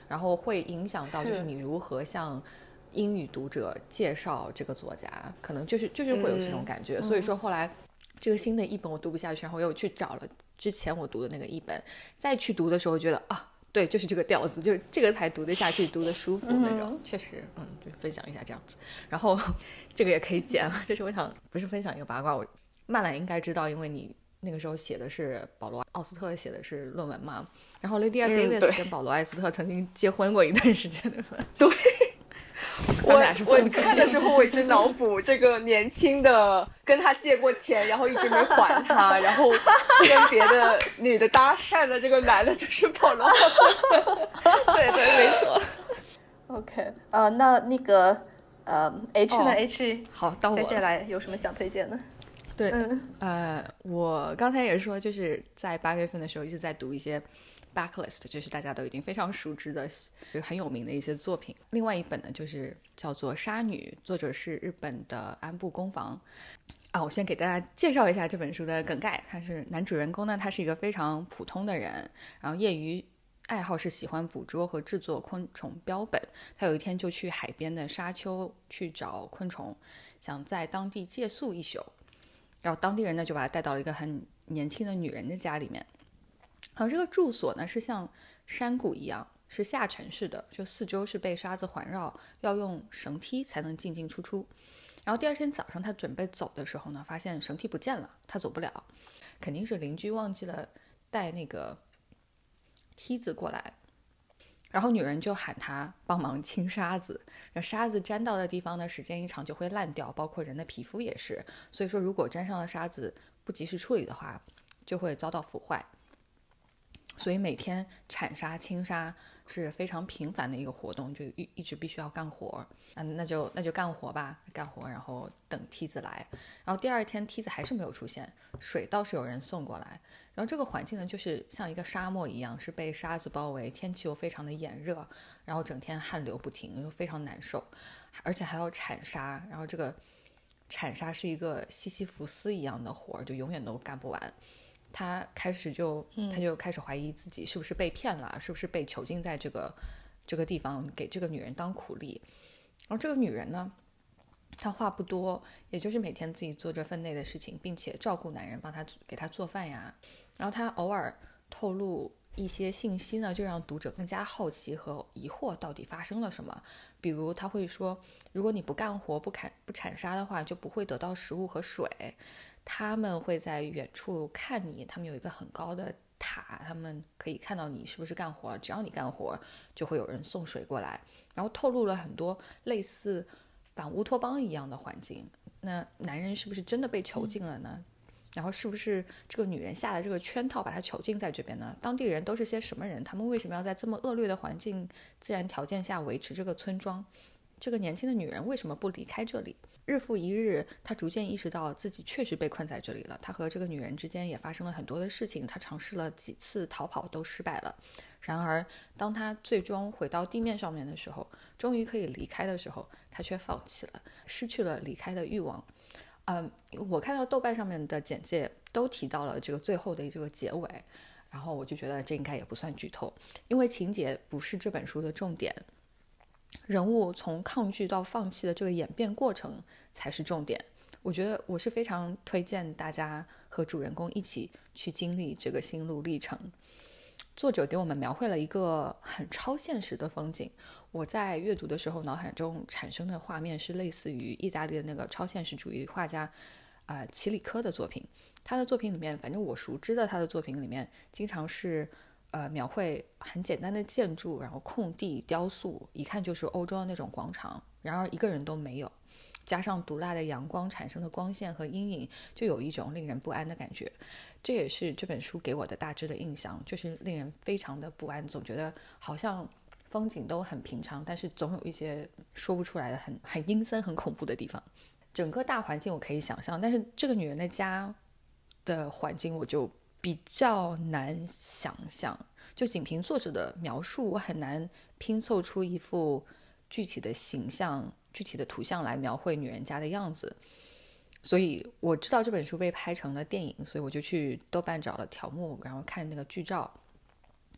然后会影响到就是你如何向英语读者介绍这个作家，可能就是就是会有这种感觉。所以说后来。这个新的译本我读不下去，然后我又去找了之前我读的那个译本，再去读的时候觉得啊，对，就是这个调子，就这个才读得下去，读得舒服那种。确实，嗯，就分享一下这样子。然后这个也可以剪了，就是我想不是分享一个八卦，我曼兰应该知道，因为你那个时候写的是保罗奥斯特写的是论文嘛。然后 Lydia Davis 跟保罗艾斯特曾经结婚过一段时间，对吧？对。我我看的时候，我一直脑补这个年轻的跟他借过钱，然后一直没还他，然后跟别的女的搭讪的这个男的，就是保罗。对对，没错。OK，呃，那那个呃，H 呢？H 好，到我接下来有什么想推荐的？对，呃，我刚才也说，就是在八月份的时候一直在读一些。Backlist 就是大家都已经非常熟知的，就很有名的一些作品。另外一本呢，就是叫做《杀女》，作者是日本的安部公房。啊，我先给大家介绍一下这本书的梗概。他是男主人公呢，他是一个非常普通的人，然后业余爱好是喜欢捕捉和制作昆虫标本。他有一天就去海边的沙丘去找昆虫，想在当地借宿一宿。然后当地人呢，就把他带到了一个很年轻的女人的家里面。然后这个住所呢是像山谷一样，是下沉式的，就四周是被沙子环绕，要用绳梯才能进进出出。然后第二天早上他准备走的时候呢，发现绳梯不见了，他走不了，肯定是邻居忘记了带那个梯子过来。然后女人就喊他帮忙清沙子，那沙子沾到的地方呢，时间一长就会烂掉，包括人的皮肤也是。所以说，如果沾上了沙子不及时处理的话，就会遭到腐坏。所以每天铲沙清沙是非常频繁的一个活动，就一一直必须要干活。嗯，那就那就干活吧，干活，然后等梯子来。然后第二天梯子还是没有出现，水倒是有人送过来。然后这个环境呢，就是像一个沙漠一样，是被沙子包围，天气又非常的炎热，然后整天汗流不停，就非常难受，而且还要铲沙。然后这个铲沙是一个西西弗斯一样的活儿，就永远都干不完。他开始就，他就开始怀疑自己是不是被骗了，是不是被囚禁在这个这个地方，给这个女人当苦力。然后这个女人呢，她话不多，也就是每天自己做着分内的事情，并且照顾男人，帮他给他做饭呀。然后她偶尔透露一些信息呢，就让读者更加好奇和疑惑，到底发生了什么。比如她会说，如果你不干活、不砍、不铲沙的话，就不会得到食物和水。他们会在远处看你，他们有一个很高的塔，他们可以看到你是不是干活。只要你干活，就会有人送水过来。然后透露了很多类似反乌托邦一样的环境。那男人是不是真的被囚禁了呢？然后是不是这个女人下的这个圈套把他囚禁在这边呢？当地人都是些什么人？他们为什么要在这么恶劣的环境、自然条件下维持这个村庄？这个年轻的女人为什么不离开这里？日复一日，他逐渐意识到自己确实被困在这里了。他和这个女人之间也发生了很多的事情。他尝试了几次逃跑，都失败了。然而，当他最终回到地面上面的时候，终于可以离开的时候，他却放弃了，失去了离开的欲望。嗯，我看到豆瓣上面的简介都提到了这个最后的这个结尾，然后我就觉得这应该也不算剧透，因为情节不是这本书的重点。人物从抗拒到放弃的这个演变过程才是重点。我觉得我是非常推荐大家和主人公一起去经历这个心路历程。作者给我们描绘了一个很超现实的风景。我在阅读的时候，脑海中产生的画面是类似于意大利的那个超现实主义画家啊齐里科的作品。他的作品里面，反正我熟知的他的作品里面，经常是。呃，描绘很简单的建筑，然后空地雕塑，一看就是欧洲的那种广场。然而一个人都没有，加上毒辣的阳光产生的光线和阴影，就有一种令人不安的感觉。这也是这本书给我的大致的印象，就是令人非常的不安，总觉得好像风景都很平常，但是总有一些说不出来的很很阴森、很恐怖的地方。整个大环境我可以想象，但是这个女人的家的环境我就。比较难想象，就仅凭作者的描述，我很难拼凑出一幅具体的形象、具体的图像来描绘女人家的样子。所以我知道这本书被拍成了电影，所以我就去豆瓣找了条目，然后看那个剧照，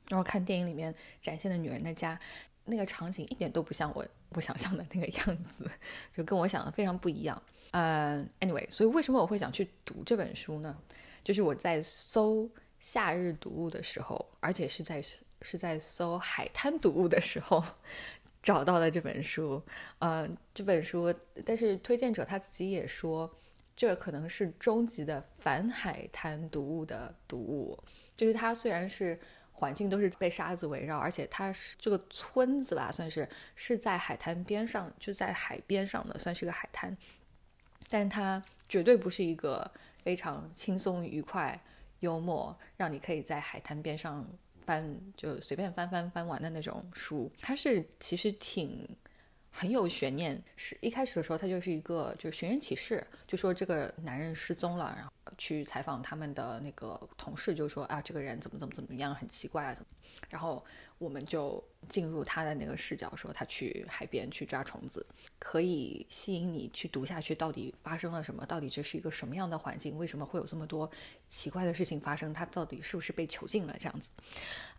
然后看电影里面展现的女人的家，那个场景一点都不像我我想象的那个样子，就跟我想的非常不一样。嗯，anyway，所以为什么我会想去读这本书呢？就是我在搜夏日读物的时候，而且是在是在搜海滩读物的时候，找到了这本书。呃，这本书，但是推荐者他自己也说，这可能是终极的反海滩读物的读物。就是它虽然是环境都是被沙子围绕，而且它是这个村子吧，算是是在海滩边上，就在海边上的，算是个海滩，但它绝对不是一个。非常轻松愉快、幽默，让你可以在海滩边上翻，就随便翻翻翻完的那种书。它是其实挺很有悬念，是一开始的时候它就是一个就是寻人启事，就说这个男人失踪了，然后去采访他们的那个同事，就说啊这个人怎么怎么怎么样，很奇怪啊怎么，然后。我们就进入他的那个视角，说他去海边去抓虫子，可以吸引你去读下去。到底发生了什么？到底这是一个什么样的环境？为什么会有这么多奇怪的事情发生？他到底是不是被囚禁了？这样子，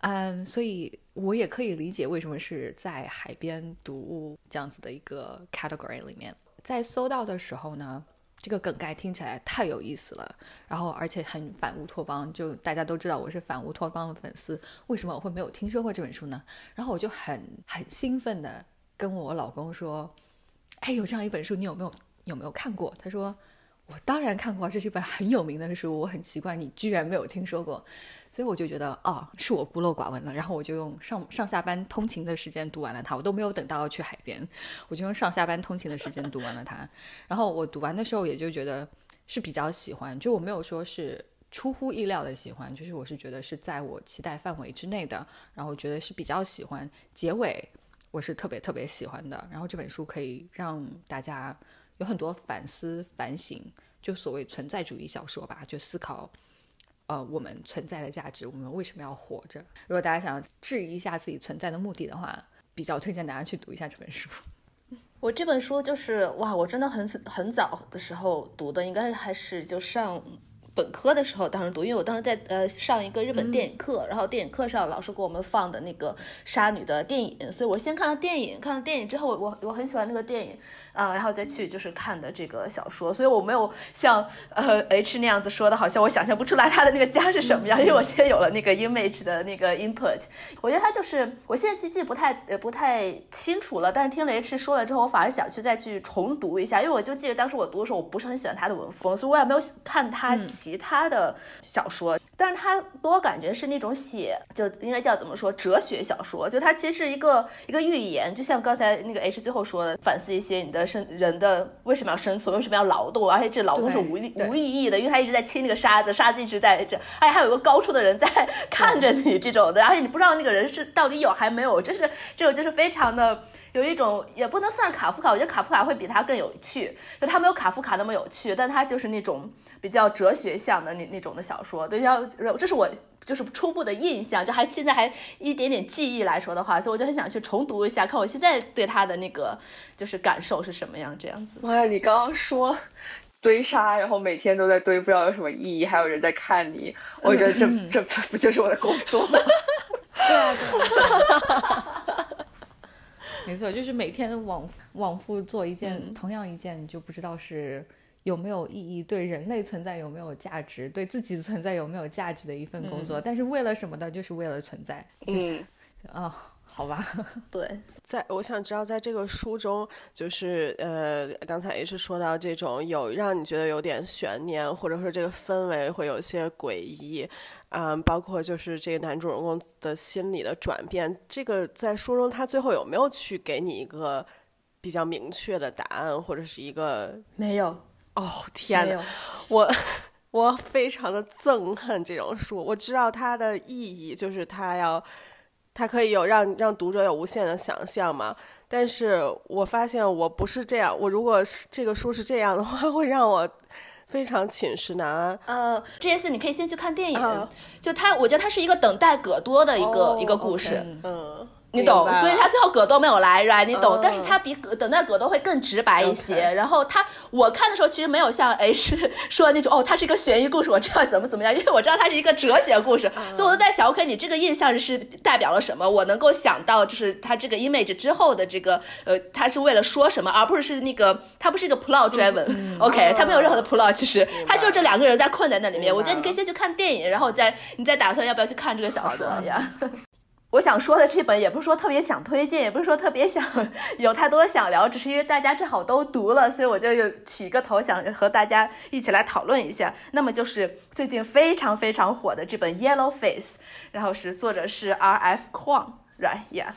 嗯，所以我也可以理解为什么是在海边读物这样子的一个 category 里面。在搜到的时候呢？这个梗概听起来太有意思了，然后而且很反乌托邦，就大家都知道我是反乌托邦的粉丝，为什么我会没有听说过这本书呢？然后我就很很兴奋的跟我老公说：“哎，有这样一本书，你有没有有没有看过？”他说。我当然看过，这是一本很有名的书。我很奇怪，你居然没有听说过，所以我就觉得，哦，是我孤陋寡闻了。然后我就用上上下班通勤的时间读完了它，我都没有等到去海边，我就用上下班通勤的时间读完了它。然后我读完的时候，也就觉得是比较喜欢，就我没有说是出乎意料的喜欢，就是我是觉得是在我期待范围之内的，然后觉得是比较喜欢。结尾我是特别特别喜欢的，然后这本书可以让大家有很多反思反省，就所谓存在主义小说吧，就思考呃我们存在的价值，我们为什么要活着。如果大家想质疑一下自己存在的目的的话，比较推荐大家去读一下这本书。我这本书就是哇，我真的很很早的时候读的，应该还是就上。本科的时候，当时读，因为我当时在呃上一个日本电影课，然后电影课上老师给我们放的那个杀女的电影，所以我先看了电影，看了电影之后，我我很喜欢那个电影。啊，然后再去就是看的这个小说，所以我没有像呃 H 那样子说的，好像我想象不出来他的那个家是什么样，因为我现在有了那个 image 的那个 input。我觉得他就是，我现在记记不太呃不太清楚了，但是听了 H 说了之后，我反而想去再去重读一下，因为我就记得当时我读的时候，我不是很喜欢他的文风，所以我也没有看他其他的小说。但是他给我感觉是那种写，就应该叫怎么说，哲学小说。就它其实是一个一个寓言，就像刚才那个 H 最后说的，反思一些你的生人的为什么要生存，为什么要劳动，而且这劳动是无无意义的，因为他一直在切那个沙子，沙子一直在这，而且还有一个高处的人在看着你这种的，而且你不知道那个人是到底有还没有，就是这种就是非常的。有一种也不能算是卡夫卡，我觉得卡夫卡会比他更有趣，就他没有卡夫卡那么有趣，但他就是那种比较哲学向的那那种的小说。对，要这是我就是初步的印象，就还现在还一点点记忆来说的话，所以我就很想去重读一下，看我现在对他的那个就是感受是什么样这样子。妈呀，你刚刚说堆沙，然后每天都在堆，不知道有什么意义，还有人在看你，我觉得这这不就是我的工作吗？对啊，对。没错，就是每天往往复做一件同样一件，你就不知道是有没有意义，对人类存在有没有价值，对自己存在有没有价值的一份工作。但是为了什么的？就是为了存在。嗯，啊，好吧。对，在我想知道，在这个书中，就是呃，刚才也是说到这种有让你觉得有点悬念，或者说这个氛围会有些诡异。嗯，包括就是这个男主人公的心理的转变，这个在书中他最后有没有去给你一个比较明确的答案，或者是一个没有？哦天呐，我我非常的憎恨这种书。我知道它的意义就是它要，它可以有让让读者有无限的想象嘛。但是我发现我不是这样，我如果是这个书是这样的话，会让我。非常寝食难安。呃，这件事你可以先去看电影，就他，我觉得他是一个等待葛多的一个一个故事。嗯。你懂，所以他最后葛多没有来，right？你懂，但是他比葛等待葛多会更直白一些。然后他，我看的时候其实没有像 H 说那种，哦，它是一个悬疑故事，我知道怎么怎么样，因为我知道它是一个哲学故事，所以我都在想，OK，你这个印象是代表了什么？我能够想到，就是他这个 image 之后的这个，呃，他是为了说什么，而不是是那个，他不是一个 plot driven，OK，他没有任何的 plot，其实他就这两个人在困在那里面。我觉得你可以先去看电影，然后再你再打算要不要去看这个小说呀。我想说的这本也不是说特别想推荐，也不是说特别想 有太多想聊，只是因为大家正好都读了，所以我就有起个头，想和大家一起来讨论一下。那么就是最近非常非常火的这本《Yellow Face》，然后是作者是 R F Kwong，Right？Yeah。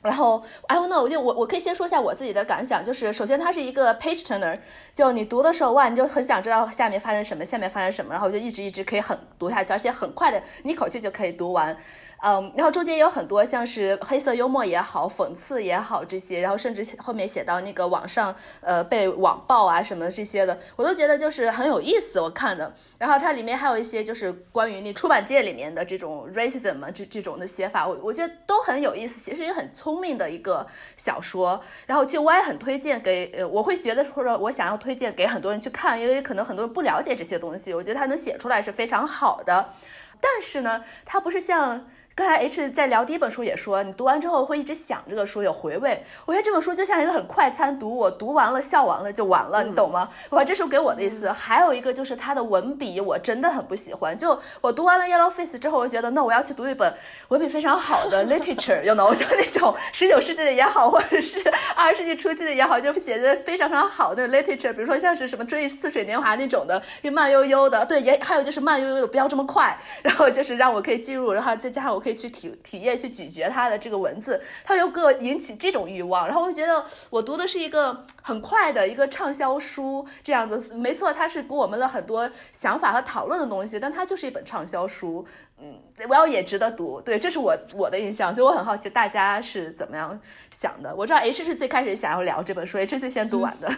然后 I don't know，就我我可以先说一下我自己的感想，就是首先它是一个 page turner，就你读的时候哇，你就很想知道下面发生什么，下面发生什么，然后就一直一直可以很读下去，而且很快的，你一口气就可以读完。嗯，然后中间有很多像是黑色幽默也好，讽刺也好这些，然后甚至后面写到那个网上呃被网暴啊什么的这些的，我都觉得就是很有意思，我看的。然后它里面还有一些就是关于那出版界里面的这种 racism 这这种的写法，我我觉得都很有意思，其实也很聪明的一个小说。然后其实我也很推荐给呃，我会觉得或者我想要推荐给很多人去看，因为可能很多人不了解这些东西，我觉得他能写出来是非常好的。但是呢，它不是像。刚才 H 在聊第一本书也说，你读完之后会一直想这个书，有回味。我觉得这本书就像一个很快餐读，我读完了笑完了就完了，你懂吗？我这是给我的意思。还有一个就是它的文笔，我真的很不喜欢。就我读完了 Yellow Face 之后，我觉得那我要去读一本文笔非常好的 literature，you know，就那种十九世纪的也好，或者是二十世纪初期的也好，就写的非常非常好的 literature，比如说像是什么追忆似水年华那种的，就慢悠悠的。对，也还有就是慢悠悠的，不要这么快。然后就是让我可以进入，然后再加上我可以去体体验、去咀嚼它的这个文字，它又给我引起这种欲望。然后我就觉得我读的是一个很快的一个畅销书，这样子没错，它是给我们了很多想法和讨论的东西，但它就是一本畅销书。嗯，我要也值得读，对，这是我我的印象，所以我很好奇大家是怎么样想的。我知道 H 是最开始想要聊这本书，H 最先读完的。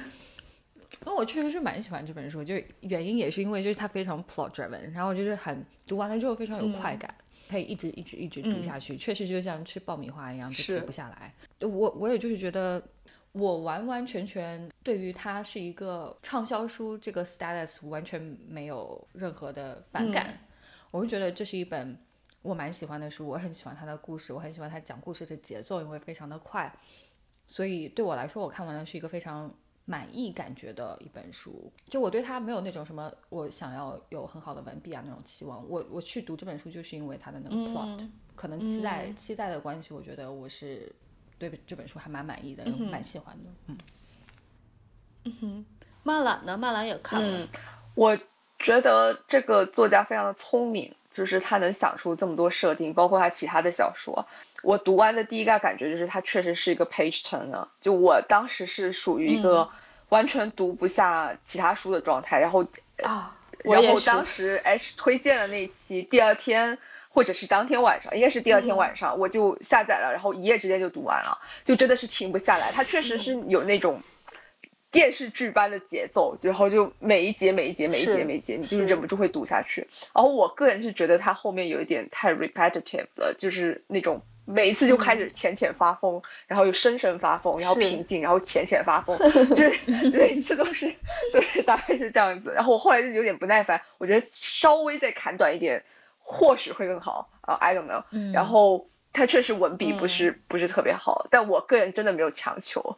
因为我确实是蛮喜欢这本书，就是原因也是因为就是它非常 plot driven，然后就是很读完了之后非常有快感，可以一直一直一直读下去，确实就像吃爆米花一样，就停不下来。我我也就是觉得，我完完全全对于它是一个畅销书这个 status 完全没有任何的反感。我就觉得这是一本我蛮喜欢的书，我很喜欢它的故事，我很喜欢它讲故事的节奏，因为非常的快，所以对我来说，我看完了是一个非常满意感觉的一本书。就我对它没有那种什么我想要有很好的文笔啊那种期望。我我去读这本书就是因为它的那个 plot，可能期待期待的关系，我觉得我是对这本书还蛮满意的，蛮喜欢的。嗯嗯哼，曼兰呢？曼兰也看了，我。觉得这个作家非常的聪明，就是他能想出这么多设定，包括他其他的小说。我读完的第一个感觉就是它确实是一个 page turner。就我当时是属于一个完全读不下其他书的状态，然后啊，然后当时 H 推荐了那期，第二天或者是当天晚上，应该是第二天晚上，我就下载了，然后一夜之间就读完了，就真的是停不下来。它确实是有那种。电视剧般的节奏，然后就每一节每一节每一节每一节，你就是忍不住会读下去。然后我个人是觉得它后面有一点太 repetitive 了，就是那种每一次就开始浅浅发疯，然后又深深发疯，然后平静，然后浅浅发疯，就是每一次都是 对，大概是这样子。然后我后来就有点不耐烦，我觉得稍微再砍短一点，或许会更好。啊，I don't know。然后。他确实文笔不是不是特别好，但我个人真的没有强求，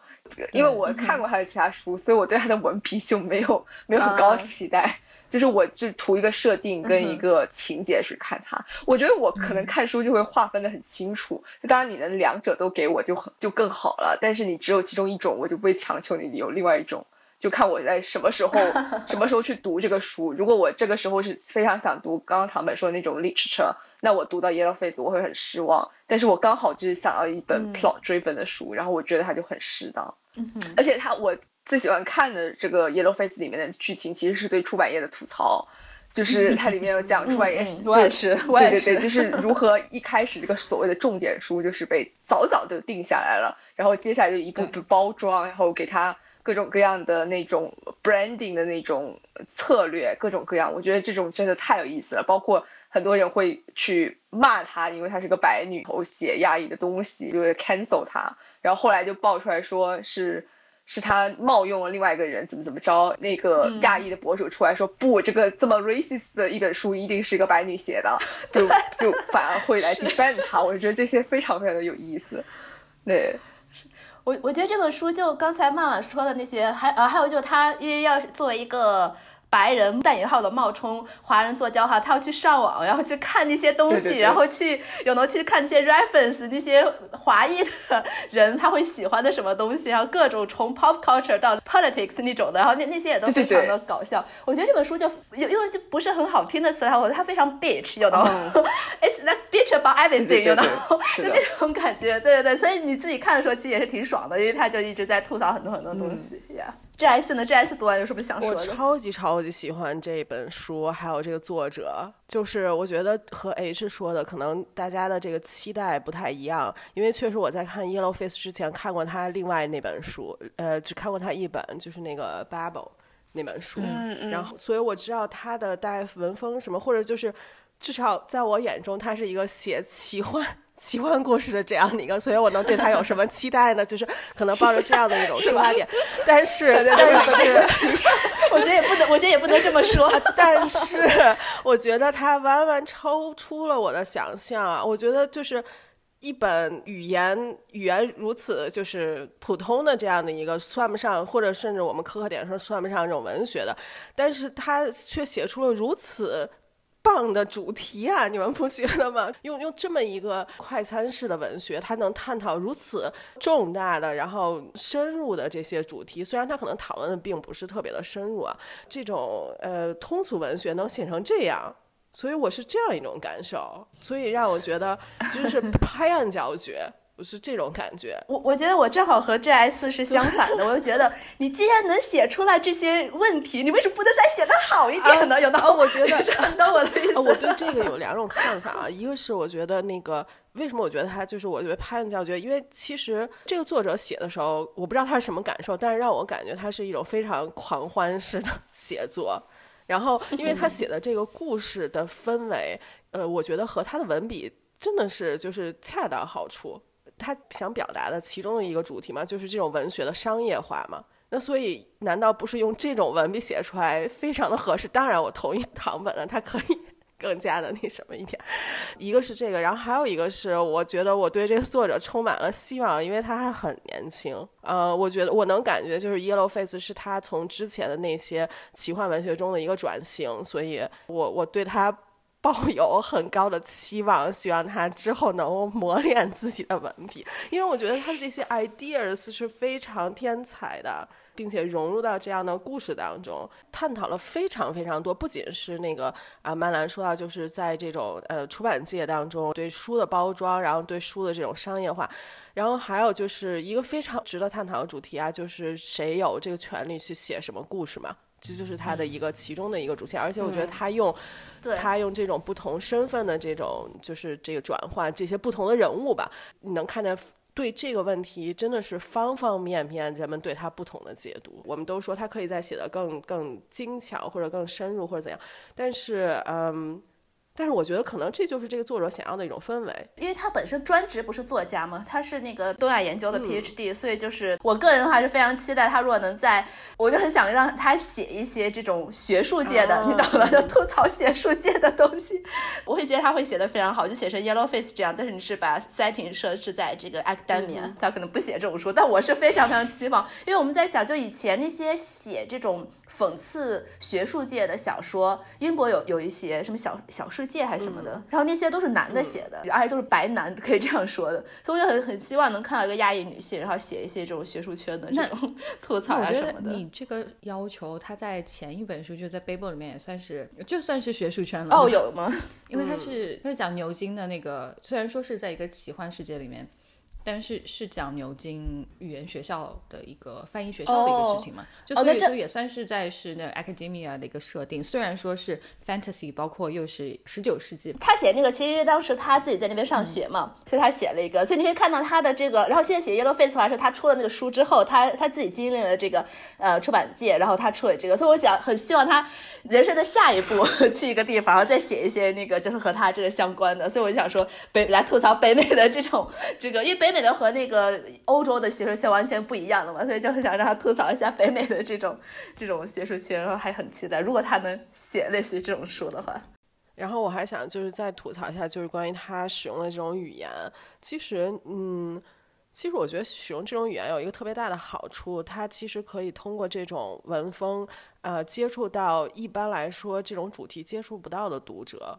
因为我看过他的其他书，所以我对他的文笔就没有没有很高期待，就是我就图一个设定跟一个情节去看它。我觉得我可能看书就会划分的很清楚，就当然你能两者都给我就很就更好了，但是你只有其中一种，我就不会强求你有另外一种。就看我在什么时候 什么时候去读这个书。如果我这个时候是非常想读刚刚唐本说的那种 literature，那我读到 Yellow Face 我会很失望。但是我刚好就是想要一本 plot driven 的书，然后我觉得它就很适当。嗯而且它我最喜欢看的这个 Yellow Face 里面的剧情，其实是对出版业的吐槽，就是它里面有讲出版业，我也是，对对对，就是如何一开始这个所谓的重点书就是被早早就定下来了，然后接下来就一步步包装，然后给它。各种各样的那种 branding 的那种策略，各种各样，我觉得这种真的太有意思了。包括很多人会去骂他，因为他是个白女，头写压抑的东西，就是 cancel 他。然后后来就爆出来说是是他冒用了另外一个人，怎么怎么着。那个亚裔的博主出来说不，这个这么 racist 的一本书一定是一个白女写的，就就反而会来 defend 他。我觉得这些非常非常的有意思，对。我我觉得这本书就刚才曼老师说的那些，还呃还有就是他因为要作为一个。白人带引号的冒充华人做交哈，他要去上网，然后去看那些东西，然后去有能去看那些 reference，那些华裔的人他会喜欢的什么东西，然后各种从 pop culture 到 politics 那种的，然后那那些也都非常的搞笑。我觉得这本书就因为就不是很好听的词，然后我觉得它非常 bitch，有的 it's like bitch about everything，有的。就那种感觉，对对对，所以你自己看的时候其实也是挺爽的，因为他就一直在吐槽很多很多东西呀。G S 呢？G S 读完有什么想说的？我超级超级喜欢这本书，还有这个作者。就是我觉得和 H 说的，可能大家的这个期待不太一样。因为确实我在看 Yellow Face 之前看过他另外那本书，呃，只看过他一本，就是那个 Babel 那本书。嗯嗯。然后，所以我知道他的大概文风什么，或者就是至少在我眼中，他是一个写奇幻。奇幻故事的这样的一个，所以我能对他有什么期待呢？就是可能抱着这样的一种出发点，但 是但是，我觉得也不能，我觉得也不能这么说。但是我觉得他完完超出了我的想象啊！我觉得就是一本语言语言如此就是普通的这样的一个，算不上或者甚至我们苛刻点说算不上这种文学的，但是他却写出了如此。棒的主题啊，你们不觉得吗？用用这么一个快餐式的文学，它能探讨如此重大的、然后深入的这些主题。虽然它可能讨论的并不是特别的深入啊，这种呃通俗文学能写成这样，所以我是这样一种感受，所以让我觉得就是拍案叫绝，是这种感觉。我我觉得我正好和 J S 是相反的，我就觉得 你既然能写出来这些问题，你为什么不能再写的好一点呢？有的、啊，我觉得很懂 我的意思、我对这个有两种看法啊，一个是我觉得那个为什么我觉得他就是我觉得拍案叫绝，因为其实这个作者写的时候，我不知道他是什么感受，但是让我感觉他是一种非常狂欢式的 写作。然后，因为他写的这个故事的氛围，呃，我觉得和他的文笔真的是就是恰到好处。他想表达的其中的一个主题嘛，就是这种文学的商业化嘛。那所以，难道不是用这种文笔写出来非常的合适？当然，我同意唐本了，他可以更加的那什么一点。一个是这个，然后还有一个是，我觉得我对这个作者充满了希望，因为他还很年轻。呃，我觉得我能感觉，就是 Yellow Face 是他从之前的那些奇幻文学中的一个转型，所以我我对他抱有很高的期望，希望他之后能磨练自己的文笔，因为我觉得他的这些 ideas 是非常天才的。并且融入到这样的故事当中，探讨了非常非常多，不仅是那个啊，曼兰说到，就是在这种呃出版界当中对书的包装，然后对书的这种商业化，然后还有就是一个非常值得探讨的主题啊，就是谁有这个权利去写什么故事嘛？这就是他的一个其中的一个主线，而且我觉得他用，他用这种不同身份的这种就是这个转换，这些不同的人物吧，你能看见。对这个问题真的是方方面面，人们对他不同的解读。我们都说他可以再写的更更精巧，或者更深入，或者怎样。但是，嗯。但是我觉得可能这就是这个作者想要的一种氛围，因为他本身专职不是作家嘛，他是那个东亚研究的 PhD，所以就是我个人的话是非常期待他如果能在，我就很想让他写一些这种学术界的，你懂吗？就吐槽学术界的东西，我会觉得他会写的非常好，就写成 Yellow Face 这样。但是你是把 setting 设置在这个 academia，他可能不写这种书，但我是非常非常期望，因为我们在想，就以前那些写这种讽刺学术界的小说，英国有有一些什么小小世界还是什么的，然后那些都是男的写的，而且都是白男，可以这样说的。所以我就很很希望能看到一个亚裔女性，然后写一些这种学术圈的这种吐槽啊什么的。你这个要求，他在前一本书就在《Babel》里面也算是，就算是学术圈了。哦，有吗？因为他是他是讲牛津的那个，虽然说是在一个奇幻世界里面。但是是讲牛津语言学校的一个翻译学校的一个事情嘛，就所以说也算是在是那 academia 的一个设定，虽然说是 fantasy，包括又是十九世纪。他写那个其实当时他自己在那边上学嘛，所以他写了一个，所以你可以看到他的这个，然后现在写 Yellow Face 的话是他出了那个书之后，他他自己经历了这个呃出版界，然后他出了这个，所以我想很希望他人生的下一步 去一个地方，然后再写一些那个就是和他这个相关的，所以我就想说北来吐槽北美的这种这个，因为北。北美的和那个欧洲的学术圈完全不一样的嘛，所以就很想让他吐槽一下北美的这种 这种学术圈，然后还很期待，如果他能写类似于这种书的话。然后我还想就是再吐槽一下，就是关于他使用的这种语言，其实，嗯，其实我觉得使用这种语言有一个特别大的好处，它其实可以通过这种文风，呃，接触到一般来说这种主题接触不到的读者。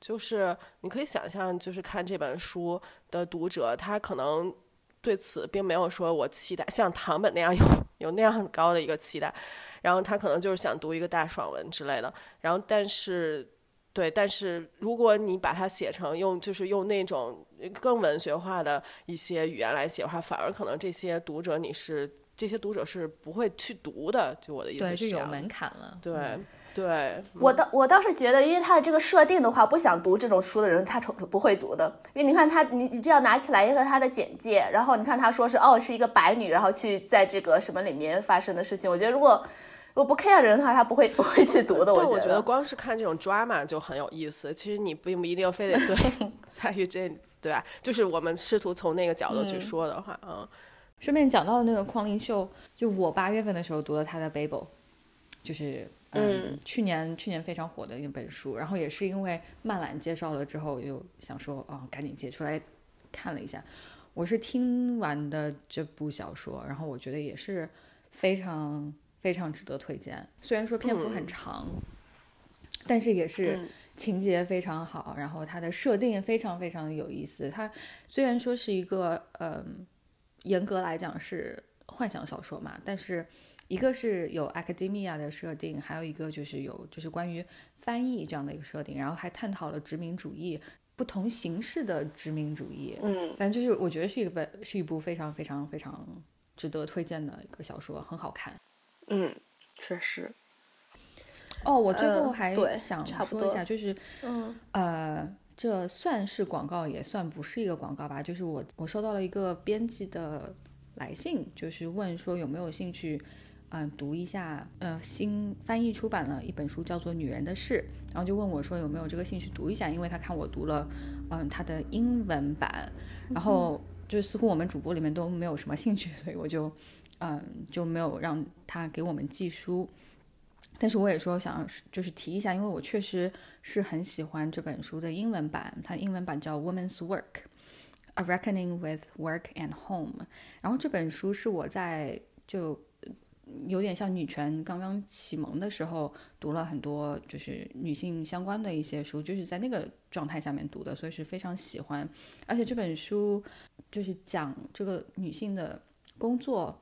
就是你可以想象，就是看这本书的读者，他可能对此并没有说我期待像唐本那样有 有那样很高的一个期待，然后他可能就是想读一个大爽文之类的。然后，但是，对，但是如果你把它写成用就是用那种更文学化的一些语言来写的话，反而可能这些读者你是这些读者是不会去读的。就我的意思是有门槛了。对。对我倒我倒是觉得，因为他的这个设定的话，不想读这种书的人，他从不会读的。因为你看他，你你这样拿起来一个他的简介，然后你看他说是哦，是一个白女，然后去在这个什么里面发生的事情。我觉得如果如果不 care 人的话，他不会 不会去读的。我觉得光是看这种 drama 就很有意思。其实你并不一定非得对 在于这对吧？就是我们试图从那个角度去说的话，嗯。顺便讲到那个匡灵秀，就我八月份的时候读了他的 Babel，就是。嗯，去年去年非常火的一本书，然后也是因为曼兰介绍了之后，就想说哦，赶紧借出来看了一下。我是听完的这部小说，然后我觉得也是非常非常值得推荐。虽然说篇幅很长，但是也是情节非常好，然后它的设定非常非常的有意思。它虽然说是一个嗯，严格来讲是幻想小说嘛，但是。一个是有 academia 的设定，还有一个就是有就是关于翻译这样的一个设定，然后还探讨了殖民主义不同形式的殖民主义。嗯，反正就是我觉得是一本是一部非常非常非常值得推荐的一个小说，很好看。嗯，确实。哦，我最后还想说一下，就是嗯呃，这算是广告，也算不是一个广告吧。就是我我收到了一个编辑的来信，就是问说有没有兴趣，嗯、读一下呃新翻译出版了一本书，叫做《女人的事》，然后就问我说有没有这个兴趣读一下，因为他看我读了嗯、他的英文版，然后就似乎我们主播里面都没有什么兴趣，所以我就嗯、就没有让他给我们寄书。但是我也说想就是提一下，因为我确实是很喜欢这本书的英文版，它英文版叫《Woman's Work: A Reckoning with Work and Home》。然后这本书是我在就有点像女权刚刚启蒙的时候读了很多就是女性相关的一些书，就是在那个状态下面读的，所以是非常喜欢。而且这本书就是讲这个女性的工作，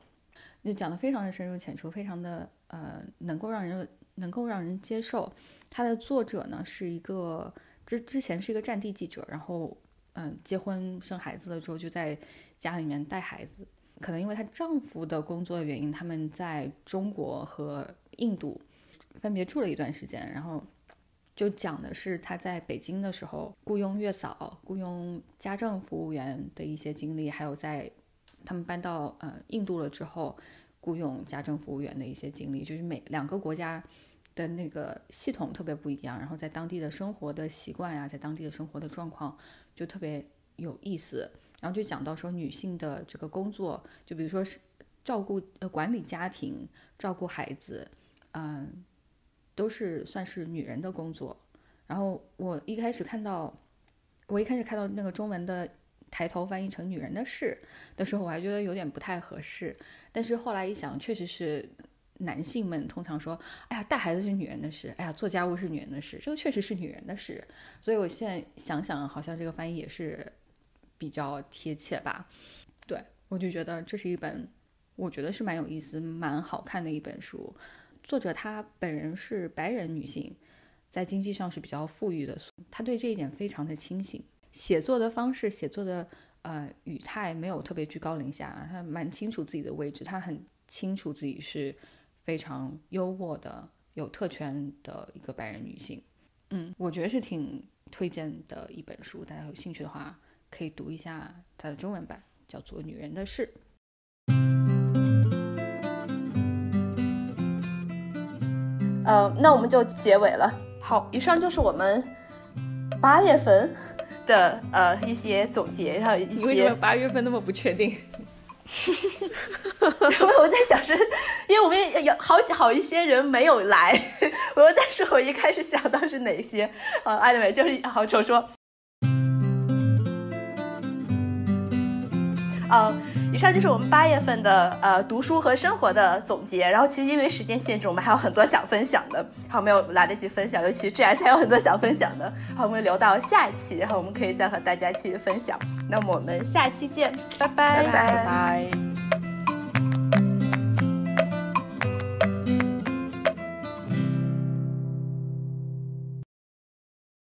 就讲的非常的深入浅出，非常的呃能够让人能够让人接受。它的作者呢是一个之之前是一个战地记者，然后嗯结婚生孩子了之后就在家里面带孩子。可能因为她丈夫的工作原因，他们在中国和印度分别住了一段时间，然后就讲的是她在北京的时候雇佣月嫂、雇佣家政服务员的一些经历，还有在他们搬到呃印度了之后，雇佣家政服务员的一些经历，就是每两个国家的那个系统特别不一样，然后在当地的生活的习惯呀、在当地的生活的状况就特别有意思。然后就讲到说女性的这个工作，就比如说是照顾管理家庭、照顾孩子，嗯，都是算是女人的工作。然后我一开始看到，我一开始看到那个中文的抬头翻译成“女人的事”的时候，我还觉得有点不太合适。但是后来一想，确实是男性们通常说：“哎呀，带孩子是女人的事，哎呀，做家务是女人的事。”这个确实是女人的事。所以我现在想想，好像这个翻译也是比较贴切吧。对我就觉得这是一本，我觉得是蛮有意思、蛮好看的一本书。作者她本人是白人女性，在经济上是比较富裕的，她对这一点非常的清醒。写作的方式，写作的呃语态没有特别居高临下，她蛮清楚自己的位置，她很清楚自己是非常优渥的、有特权的一个白人女性。嗯，我觉得是挺推荐的一本书，大家有兴趣的话可以读一下它的中文版，叫做《女人的事》。呃，那我们就结尾了。好，以上就是我们八月份的呃一些总结，还有一你为什么些。八月份那么不确定？我在想是，因为我们也有好好一些人没有来，我又在说我一开始想到是哪些。呃，anyway，就是好丑说。呃，以上就是我们八月份的呃读书和生活的总结。然后其实因为时间限制，我们还有很多想分享的，还没有来得及分享，尤其 GS 还有很多想分享的，好，我们留到下一期，然后我们可以再和大家继续分享。那么我们下期见，拜拜拜拜拜拜。